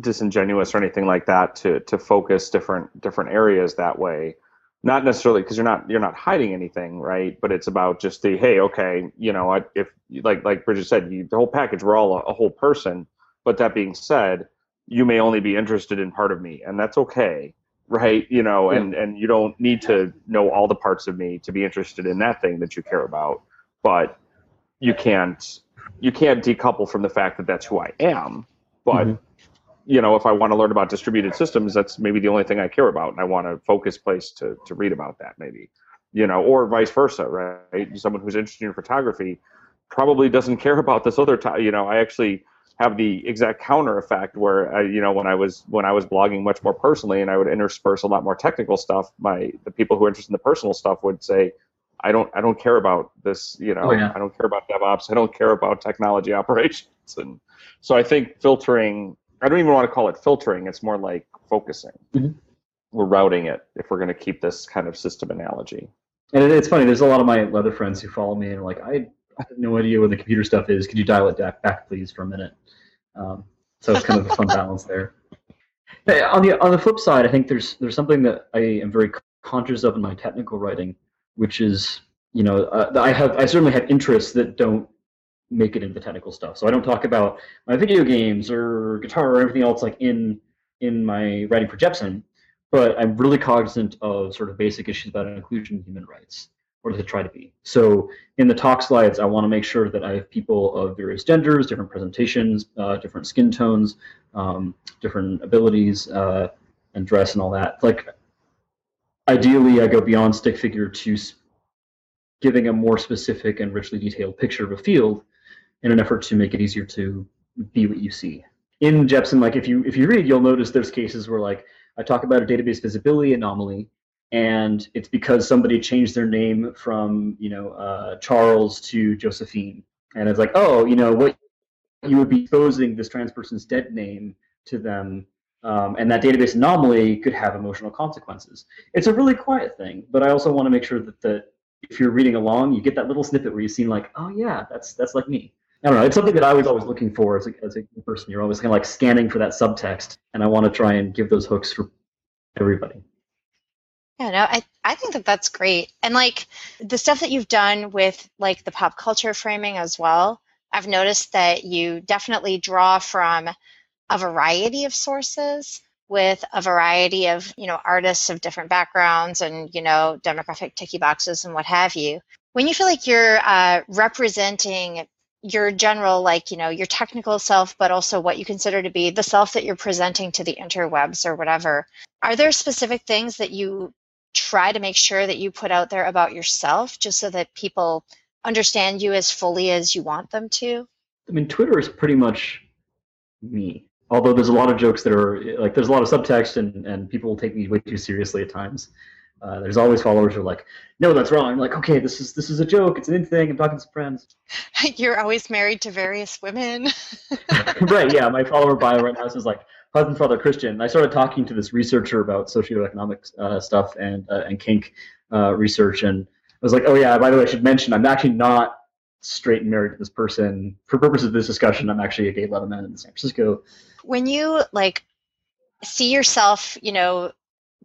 disingenuous or anything like that to to focus different different areas that way not necessarily because you're not you're not hiding anything right but it's about just the hey okay you know if like like bridget said you, the whole package we're all a, a, whole person but that being said you may only be interested in part of me and that's okay right you know yeah. and and you don't need to know all the parts of me to be interested in that thing that you care about but you can't you can't decouple from the fact that that's who i am but mm-hmm. you know if i want to learn about distributed systems that's maybe the only thing i care about and i want a focus place to to read about that maybe you know, or vice versa, right? Someone who's interested in photography probably doesn't care about this other time. You know, I actually have the exact counter effect where I, you know when I was when I was blogging much more personally and I would intersperse a lot more technical stuff. My the people who are interested in the personal stuff would say, I don't I don't care about this. You know, Oh, yeah. I don't care about DevOps. I don't care about technology [LAUGHS] operations. And so I think filtering. I don't even want to call it filtering. It's more like focusing. Mhm. We're routing it if we're going to keep this kind of system analogy. And it's funny. There's a lot of my other friends who follow me and are like, I have no idea where the computer stuff is. Could you dial it back, back please, for a minute? Um, so it's kind of a fun balance there. On the on the flip side, I think there's there's something that I am very conscious of in my technical writing, which is you know uh, I have I certainly have interests that don't make it into the technical stuff. So I don't talk about my video games or guitar or everything else like in in my writing for Jepsen, but I'm really cognizant of sort of basic issues about inclusion and human rights, or to try to be. So in the talk slides, I want to make sure that I have people of various genders, different presentations, uh, different skin tones, um, different abilities, uh, and dress and all that. Like, ideally, I go beyond stick figure to giving a more specific and richly detailed picture of a field in an effort to make it easier to be what you see. In Jepsen, like if you if you read, you'll notice there's cases where like I talk about a database visibility anomaly, and it's because somebody changed their name from you know uh, Charles to Josephine, and it's like oh you know what you would be exposing this trans person's dead name to them, um, and that database anomaly could have emotional consequences. It's a really quiet thing, but I also want to make sure that the if you're reading along, you get that little snippet where you seem like oh yeah that's that's like me. I don't know. It's something that I was always looking for as a, as a person. You're always kind of like scanning for that subtext, and I want to try and give those hooks for everybody. Yeah, no, I, I think that that's great. And like the stuff that you've done with like the pop culture framing as well, I've noticed that you definitely draw from a variety of sources with a variety of, you know, artists of different backgrounds and, you know, demographic ticky boxes and what have you. When you feel like you're uh, representing your general, like, you know, your technical self, but also what you consider to be the self that you're presenting to the interwebs or whatever, are there specific things that you try to make sure that you put out there about yourself just so that people understand you as fully as you want them to? I mean, Twitter is pretty much me. Although there's a lot of jokes that are like there's a lot of subtext and and people will take me way too seriously at times. Uh, there's always followers who are like, no, that's wrong. I'm like, okay, this is this is a joke. It's an in thing. I'm talking to some friends. [LAUGHS] You're always married to various women. [LAUGHS] [LAUGHS] right? Yeah, my follower bio right now says like husband, father, Christian. I started talking to this researcher about socioeconomic uh, stuff and uh, and kink uh, research, and I was like, oh yeah, by the way, I should mention I'm actually not straight and married to this person. For purposes of this discussion, I'm actually a gay leather man in San Francisco. when you like see yourself, you know,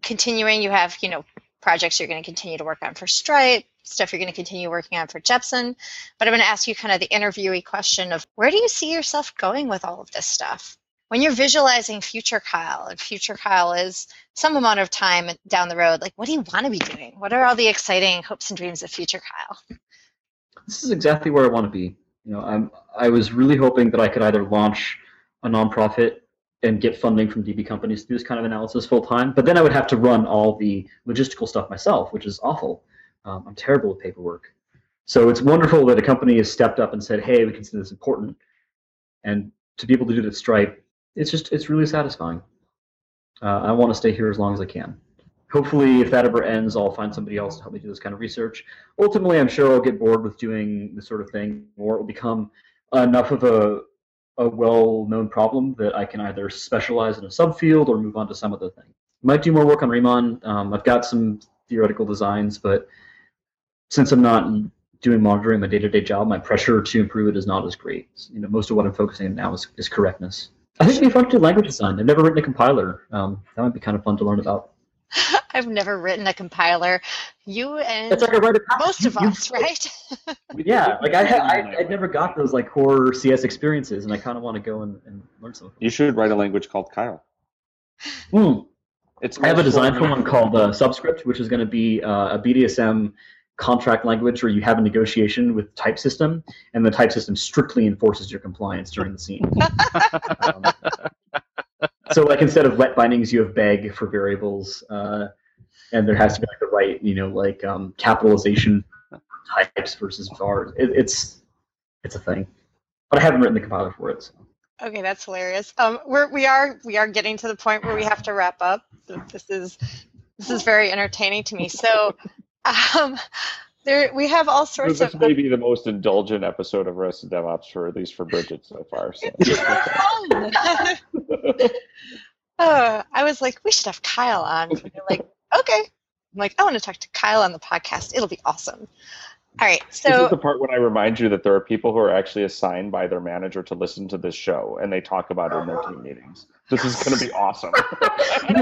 continuing, you have, you know, projects you're going to continue to work on for Stripe, stuff you're going to continue working on for Jepsen. But I'm going to ask you kind of the interviewee question of where do you see yourself going with all of this stuff? When you're visualizing future Kyle, and future Kyle is some amount of time down the road, like what do you want to be doing? What are all the exciting hopes and dreams of future Kyle? This is exactly where I want to be. You know, I'm I was really hoping that I could either launch a nonprofit and get funding from DB companies to do this kind of analysis full time, but then I would have to run all the logistical stuff myself, which is awful. Um, I'm terrible with paperwork. So it's wonderful that a company has stepped up and said, "Hey, we consider this important," and to be able to do it at Stripe, it's just it's really satisfying. Uh, I want to stay here as long as I can. Hopefully, if that ever ends, I'll find somebody else to help me do this kind of research. Ultimately, I'm sure I'll get bored with doing this sort of thing, or it will become enough of a a well-known problem that I can either specialize in a subfield or move on to some other thing. Might do more work on Riemann. Um, I've got some theoretical designs, but since I'm not doing monitoring my day-to-day job, my pressure to improve it is not as great. You know, most of what I'm focusing on now is, is correctness. I think it'd be fun to do language design. I've never written a compiler. Um, that might be kind of fun to learn about. [LAUGHS] I've never written a compiler. You and It's like I write a most of you- you- us, right? [LAUGHS] Yeah, like I, had, I I'd never got those like core CS experiences, and I kind of want to go and, and learn some. You should write a language called Kyle. Hmm. It's I have a design for for one called uh, Subscript, which is going to be uh, a BDSM contract language where you have a negotiation with type system, and the type system strictly enforces your compliance during the scene. Um, [LAUGHS] so, like instead of let bindings, you have beg for variables. Uh, and there has to be like the right, you know, like um, capitalization types versus vars. It, it's it's a thing, but I haven't written the compiler for it. So. Okay, that's hilarious. Um, we're we are we are getting to the point where we have to wrap up. This is this is very entertaining to me. So, um, there we have all sorts this of. may be the most indulgent episode of Arrested DevOps for at least for Bridget so far. So. [LAUGHS] oh, [LAUGHS] I was like, we should have Kyle on. [LAUGHS] Like, okay. I'm like, I want to talk to Kyle on the podcast. It'll be awesome. All right, So this is the part when I remind you that there are people who are actually assigned by their manager to listen to this show, and they talk about it in their team meetings. This is going to be [LAUGHS] awesome.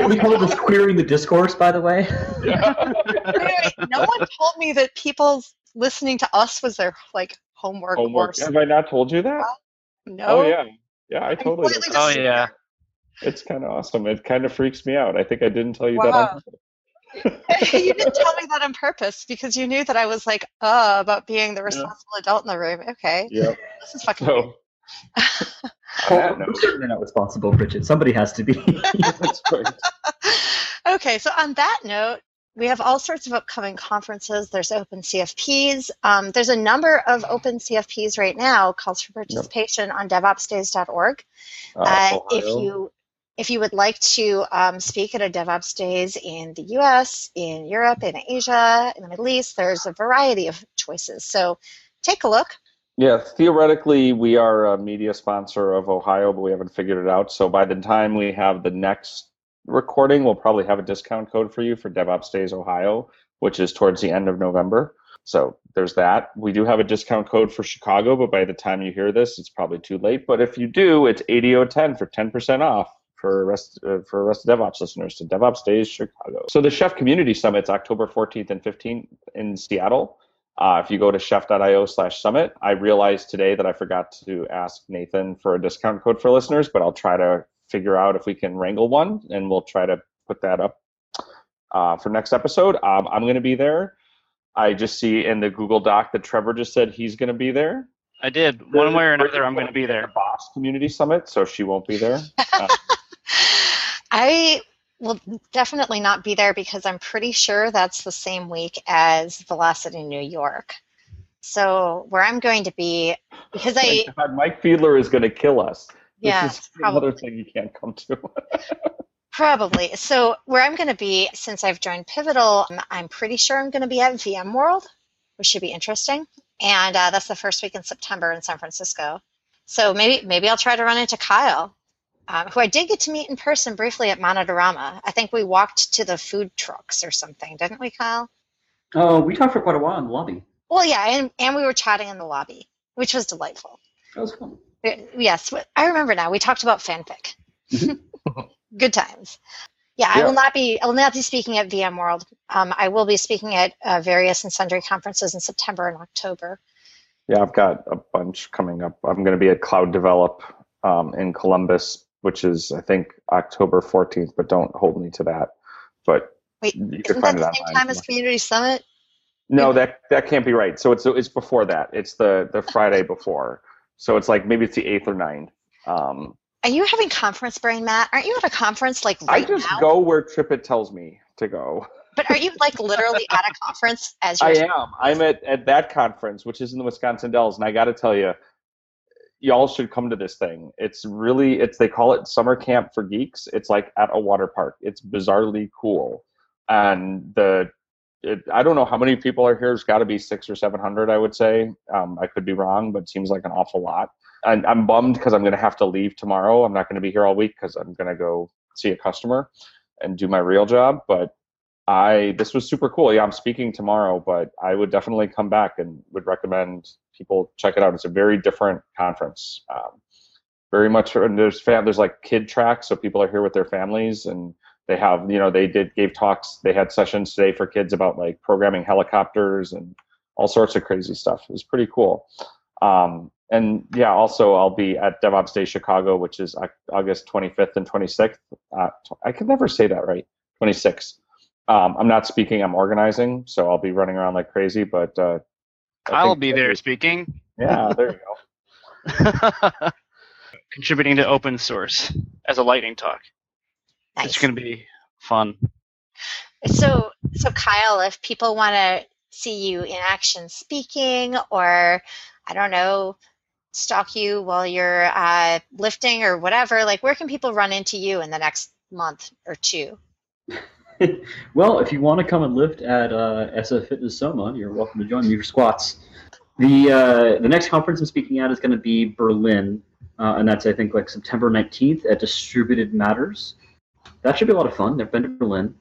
we call this querying the discourse, by the way. wait, wait, wait. no one told me that people listening to us was their like homework. Homework. Or Have I not told you that? no. Oh yeah, yeah. I totally. completely did. Oh yeah. It's kind of awesome. It kind of freaks me out. I think I didn't tell you that. Wow. On purpose. [LAUGHS] you didn't tell me that on purpose because you knew that I was like, uh, about being the responsible adult in the room. Okay, Yep. this is fucking. So. on that Well, note, we're certainly not responsible, Bridget. Somebody has to be. [LAUGHS] [LAUGHS] that's right. okay, so on that note, we have all sorts of upcoming conferences. There's open CFPs. Um, there's a number of open CFPs right now. Calls for participation on DevOpsDays.org. Uh, Uh, if you if you would like to um, speak at a DevOps Days in the U.S., in Europe, in Asia, in the Middle East, there's a variety of choices. So take a look. Yeah, theoretically, we are a media sponsor of Ohio, but we haven't figured it out. So by the time we have the next recording, we'll probably have a discount code for you for DevOps Days Ohio, which is towards the end of November. So there's that. We do have a discount code for Chicago, but by the time you hear this, it's probably too late. But if you do, it's 8010 for 10% off for rest uh, for rest of DevOps listeners to DevOps Days Chicago. So the Chef Community Summit's October 14th and 15th in Seattle. Uh, if you go to chef.io slash summit, I realized today that I forgot to ask Nathan for a discount code for listeners, but I'll try to figure out if we can wrangle one and we'll try to put that up uh, for next episode. Um, I'm going to be there. I just see in the Google Doc that Trevor just said he's going to be there. I did. One way or another, I'm going to be there. Boss Community Summit, so she won't be there. [LAUGHS] I will definitely not be there because I'm pretty sure that's the same week as Velocity New York. So where I'm going to be, because I God, Mike Fiedler is going to kill us. This yeah, is another probably. thing you can't come to. [LAUGHS] Probably. So where I'm going to be, since I've joined Pivotal, um, I'm pretty sure I'm going to be at VMworld, which should be interesting. And uh, that's the first week in September in San Francisco. So maybe maybe I'll try to run into Kyle, um, who I did get to meet in person briefly at Monitorama. I think we walked to the food trucks or something, didn't we, Kyle? Oh, we talked for quite a while in the lobby. Well, yeah, and, and we were chatting in the lobby, which was delightful. That was fun. Uh, Yes, I remember now. We talked about fanfic. [LAUGHS] [LAUGHS] Good times. Yeah, I will not be. I will not be speaking at VMworld. Um, I will be speaking at uh, various and sundry conferences in September and October. Yeah, I've got a bunch coming up. I'm going to be at Cloud Develop um, in Columbus, which is I think October 14th, but don't hold me to that. But Wait, you can Isn't that find it the same time as Community Summit? No, that that can't be right. So it's it's before that. It's the the [LAUGHS] Friday before. So it's like maybe it's the eighth or 9th. Um, Are you having conference brain, Matt? Aren't you at a conference like right I just now? go where TripIt tells me to go. [LAUGHS] But are you like literally at a conference as you're? I am. I'm at, at that conference, which is in the Wisconsin Dells, and I got to tell you, y'all should come to this thing. It's really it's they call it summer camp for geeks. It's like at a water park. It's bizarrely cool, and the it, I don't know how many people are here. There's got to be six or seven hundred, I would say. Um, I could be wrong, but seems like an awful lot. And I'm bummed because I'm going to have to leave tomorrow. I'm not going to be here all week because I'm going to go see a customer and do my real job. But I this was super cool. Yeah, I'm speaking tomorrow, but I would definitely come back and would recommend people check it out. It's a very different conference. Um, very much, and there's fam- there's like kid tracks, so people are here with their families, and they have you know they did gave talks. They had sessions today for kids about like programming helicopters and all sorts of crazy stuff. It was pretty cool. Um, and yeah, also I'll be at DevOps Day Chicago, which is August 25th and 26th. Uh, I can never say that right. 26th. Um, I'm not speaking. I'm organizing, so I'll be running around like crazy. But uh, I'll be that there is- speaking. Yeah, there you go. [LAUGHS] Contributing to open source as a lightning talk. Nice. It's going to be fun. So, so Kyle, if people want to see you in action speaking, or I don't know, stalk you while you're uh, lifting or whatever, like where can people run into you in the next month or two? [LAUGHS] well, if you want to come and lift at uh, SF Fitness Soma, you're welcome to join me for squats. The uh, the next conference I'm speaking at is going to be Berlin, uh, and that's I think like September 19th at Distributed Matters. That should be a lot of fun. I've been to Berlin,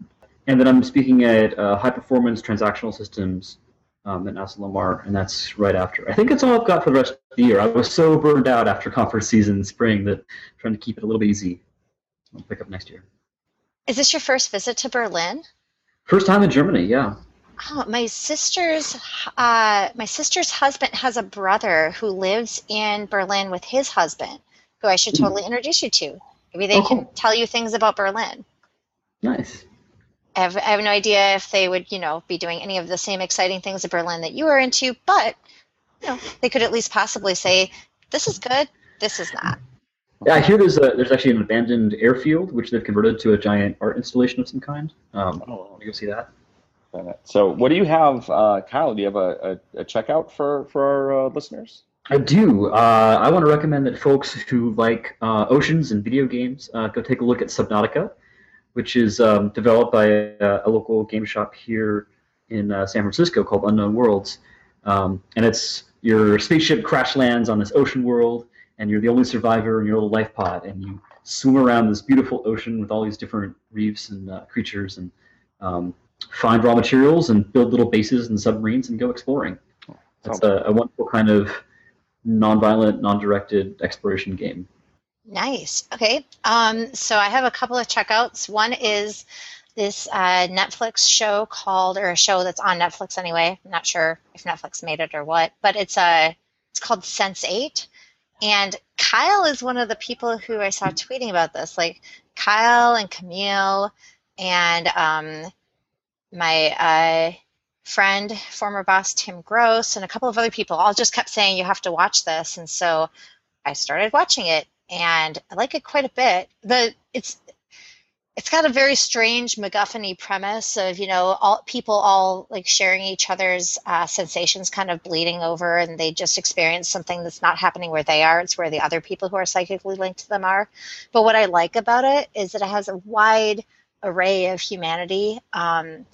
and then I'm speaking at uh, High Performance Transactional Systems um, at Asilomar, and that's right after. I think that's all I've got for the rest of the year. I was so burned out after conference season in spring that I'm trying to keep it a little bit easy. I'll pick up next year. Is this your first visit to Berlin? First time in Germany, yeah. Oh, my sister's uh, my sister's husband has a brother who lives in Berlin with his husband, who I should hmm. totally introduce you to. Maybe they oh, can tell you things about Berlin. Nice. I have, I have no idea if they would, you know, be doing any of the same exciting things in Berlin that you are into, but you know, they could at least possibly say, "This is good. This is not." Yeah, I hear there's a, there's actually an abandoned airfield which they've converted to a giant art installation of some kind. Um, oh, want to go see that. So, what do you have, uh, Kyle? Do you have a, a, a checkout for for our uh, listeners? I do. Uh, I want to recommend that folks who like uh, oceans and video games uh, go take a look at Subnautica, which is um, developed by a, a, local game shop here in uh, San Francisco called Unknown Worlds. Um, and it's your spaceship crash lands on this ocean world, and you're the only survivor in your little life pod, and you swim around this beautiful ocean with all these different reefs and uh, creatures, and um, find raw materials and build little bases and submarines and go exploring. That's a, a wonderful kind of non-violent, non-directed exploration game. Nice. Okay. Um, so I have a couple of checkouts. One is this uh, Netflix show called, or a show that's on Netflix anyway. I'm not sure if Netflix made it or what, but it's a uh, it's called Sense8, and Kyle is one of the people who I saw tweeting about this. Like Kyle and Camille and um, my uh, friend, former boss Tim Gross, and a couple of other people all just kept saying, You have to watch this. And so I started watching it and I like it quite a bit. The it's it's got a very strange MacGuffin premise of you know all people all like sharing each other's uh, sensations, kind of bleeding over, and they just experience something that's not happening where they are. It's where the other people who are psychically linked to them are. But what I like about it is that it has a wide array of humanity. Um,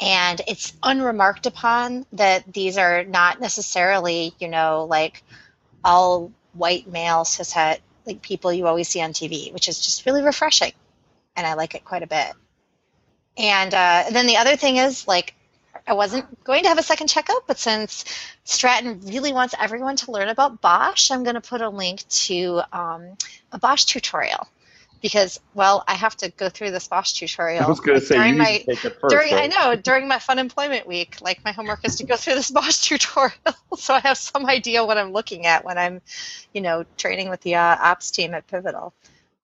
and it's unremarked upon that these are not necessarily, you know, like all white male cishet like people you always see on TV, which is just really refreshing and I like it quite a bit. And uh, then the other thing is, like, I wasn't going to have a second checkout, but since Stratton really wants everyone to learn about BOSH, I'm going to put a link to um, a BOSH tutorial because, well, I have to go through this BOSH tutorial. I was going to say during my first, during right? I know during my fun employment week, like my homework is to go through this [LAUGHS] BOSH tutorial, [LAUGHS] so I have some idea what I'm looking at when I'm, you know, training with the uh, ops team at Pivotal.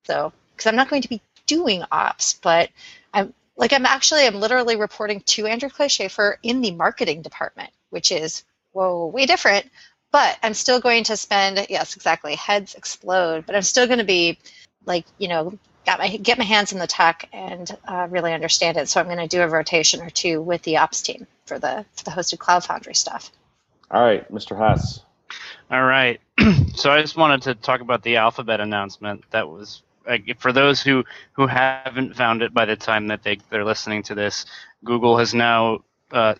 So, because I'm not going to be doing ops, but I'm like I'm actually I'm literally reporting to Andrew Clay Shafer in the marketing department, which is whoa way different. But I'm still going to spend yes exactly heads explode, but I'm still going to be like you know got my get my hands in the tech and uh, really understand it. So I'm going to do a rotation or two with the ops team for the for the hosted Cloud Foundry stuff. All right, Mr. Hess. All right. [CLEARS THROAT] so I just wanted to talk about the alphabet announcement that was for those who who haven't found it by the time that they they're listening to this, Google has now uh,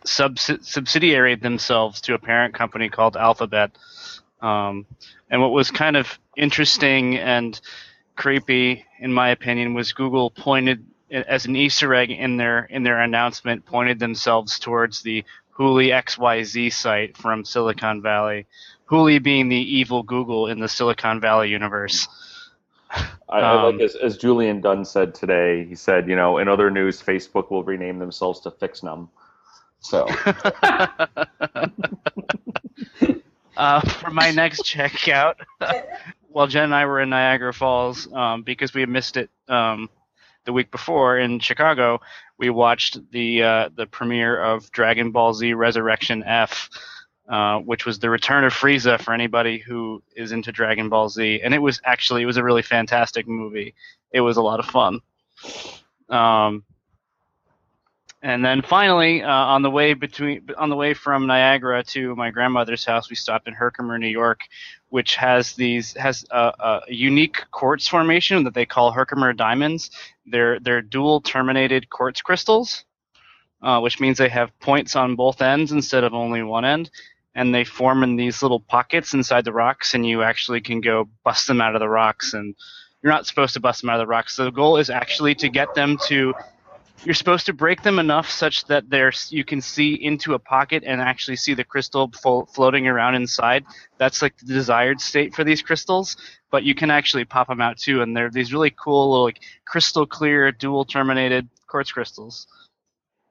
themselves to a parent company called Alphabet. Um, and what was kind of interesting and creepy, in my opinion, was Google pointed as an Easter egg in their in their announcement, pointed themselves towards the Hooli XYZ site from Silicon Valley. Hooli being the evil Google in the Silicon Valley universe. I, I like um, as, as Julian Dunn said today. He said, you know, in other news, Facebook will rename themselves to FixNum. So. [LAUGHS] uh, for my next checkout, [LAUGHS] while Jen and I were in Niagara Falls, um, because we had missed it um, the week before in Chicago, we watched the uh, the premiere of Dragon Ball Z Resurrection F. Uh, which was the return of Frieza for anybody who is into Dragon Ball Z, and it was actually it was a really fantastic movie. It was a lot of fun. Um, And then finally, uh, on the way between on the way from Niagara to my grandmother's house, we stopped in Herkimer, New York, which has these has a, a unique quartz formation that they call Herkimer diamonds. They're they're dual terminated quartz crystals, uh, which means they have points on both ends instead of only one end, and they form in these little pockets inside the rocks, and you actually can go bust them out of the rocks and you're not supposed to bust them out of the rocks. So the goal is actually to get them to you're supposed to break them enough such that there's you can see into a pocket and actually see the crystal fo- floating around inside. That's like the desired state for these crystals, but you can actually pop them out too, and they're these really cool little like crystal clear dual terminated quartz crystals.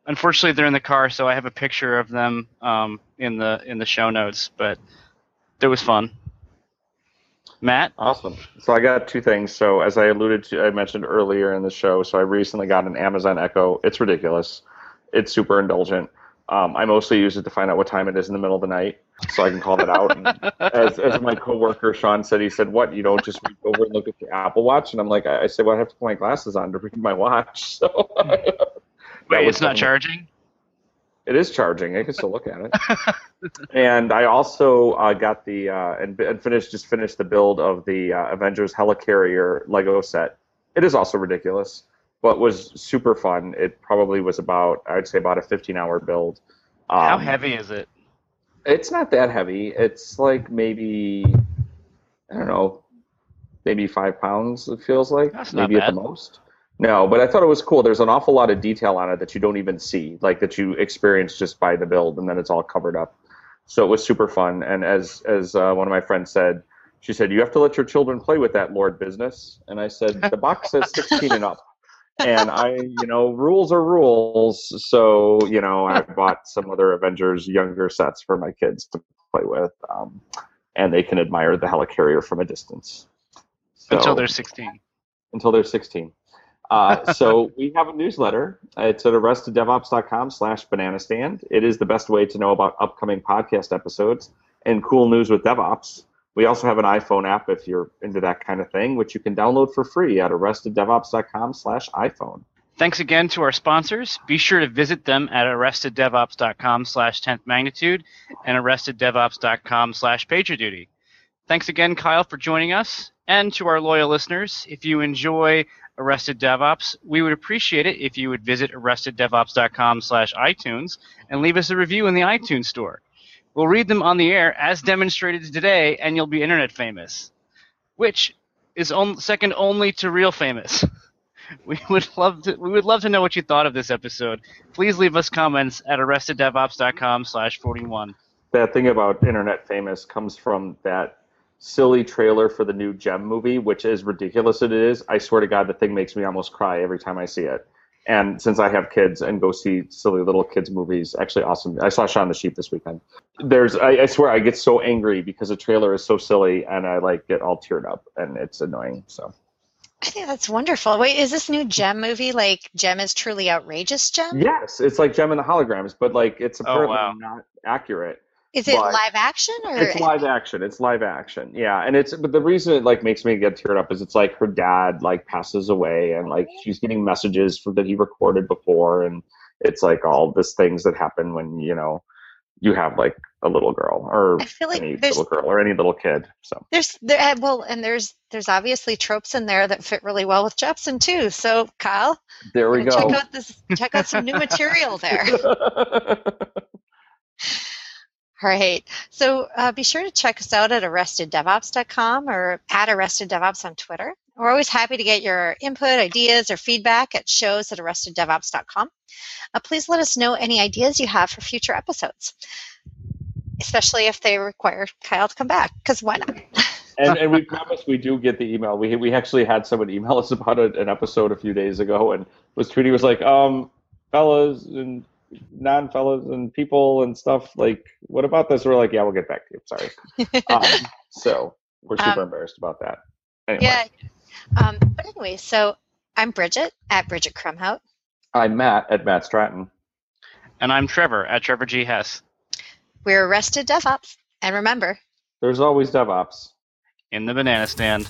Unfortunately, they're in the car, so I have a picture of them um, in the in the show notes. But it was fun. Matt, Awesome. So I got two things. So as I alluded to, I mentioned earlier in the show. So I recently got an Amazon Echo. It's ridiculous. It's super indulgent. Um, I mostly use it to find out what time it is in the middle of the night, so I can call that out. And [LAUGHS] as, as my coworker Sean said, he said, "What? You don't just reach over and look at your Apple Watch?" And I'm like, "I, I said, well, I have to put my glasses on to read my watch." [LAUGHS] So wait, it's not charging. It is charging. I can still look at it. [LAUGHS] and I also uh, got the uh, and, and finished just finished the build of the uh, Avengers Helicarrier Lego set. It is also ridiculous, but was super fun. It probably was about I'd say about a 15 hour build. Um, How heavy is it? It's not that heavy. It's like maybe I don't know, maybe five pounds. It feels like That's not maybe at the most. No, but I thought it was cool. There's an awful lot of detail on it that you don't even see, like that you experience just by the build, and then it's all covered up. So it was super fun. And as as uh, one of my friends said, she said, "You have to let your children play with that Lord business." And I said, "The box says 16 and up." And I, you know, rules are rules. So you know, I bought some other Avengers younger sets for my kids to play with, um, and they can admire the helicarrier from a distance. Until they're 16. until they're 16. Uh, [LAUGHS] so we have a newsletter. It's at arresteddevops.com slash banana stand. It is the best way to know about upcoming podcast episodes and cool news with DevOps. We also have an iPhone app if you're into that kind of thing, which you can download for free at arresteddevops.com slash iPhone. Thanks again to our sponsors. Be sure to visit them at arresteddevops.com slash 10th magnitude and arresteddevops.com slash pagerduty. Thanks again, Kyle, for joining us. And to our loyal listeners, if you enjoy Arrested DevOps, we would appreciate it if you would visit arresteddevops.com slash iTunes and leave us a review in the iTunes store. We'll read them on the air as demonstrated today, and you'll be internet famous, which is on, second only to real famous. [LAUGHS] We would love to. We would love to know what you thought of this episode. Please leave us comments at arresteddevops.com slash forty one. That thing about internet famous comes from that silly trailer for the new Jem movie, which is ridiculous. It is. I swear to God, the thing makes me almost cry every time I see it. And since I have kids and go see silly little kids movies, actually awesome. I saw Shaun the Sheep this weekend. There's, I, I swear, I get so angry because the trailer is so silly, and I like get all teared up, and it's annoying. So I think that's wonderful. Wait, is this new Jem movie like Jem is truly outrageous? Jem? yes, it's like Jem and the Holograms, but like it's Oh, apparently wow. not accurate. Is it But- live action or? It's live action. It's live action. Yeah, and it's but the reason it like makes me get teared up is it's like her dad like passes away and like she's getting messages from that he recorded before and it's like all this things that happen when you know you have like a little girl or I feel like any little girl or any little kid. So there's there uh, well, and there's there's obviously tropes in there that fit really well with Jepsen too. So Kyle, there we go. check out this check out some new material there. [LAUGHS] [LAUGHS] All right. So uh, be sure to check us out at arresteddevops.com or at arresteddevops on Twitter. We're always happy to get your input, ideas, or feedback at shows at arresteddevops.com. Uh, please let us know any ideas you have for future episodes, especially if they require Kyle to come back, because why not? [LAUGHS] and, and we promise we do get the email. We we actually had someone email us about an episode a few days ago, and was tweeting was like, um, fellas and non-fellas and people and stuff like, what about this? We're like, yeah, we'll get back to you. Sorry. [LAUGHS] Um, so we're super Um, embarrassed about that. Anyway, Yeah. Um, but anyway, so I'm Bridget at Bridget Kromhout. I'm Matt at Matt Stratton. And I'm Trevor at Trevor G Hess We're Arrested DevOps. And remember, There's always DevOps. in the banana stand.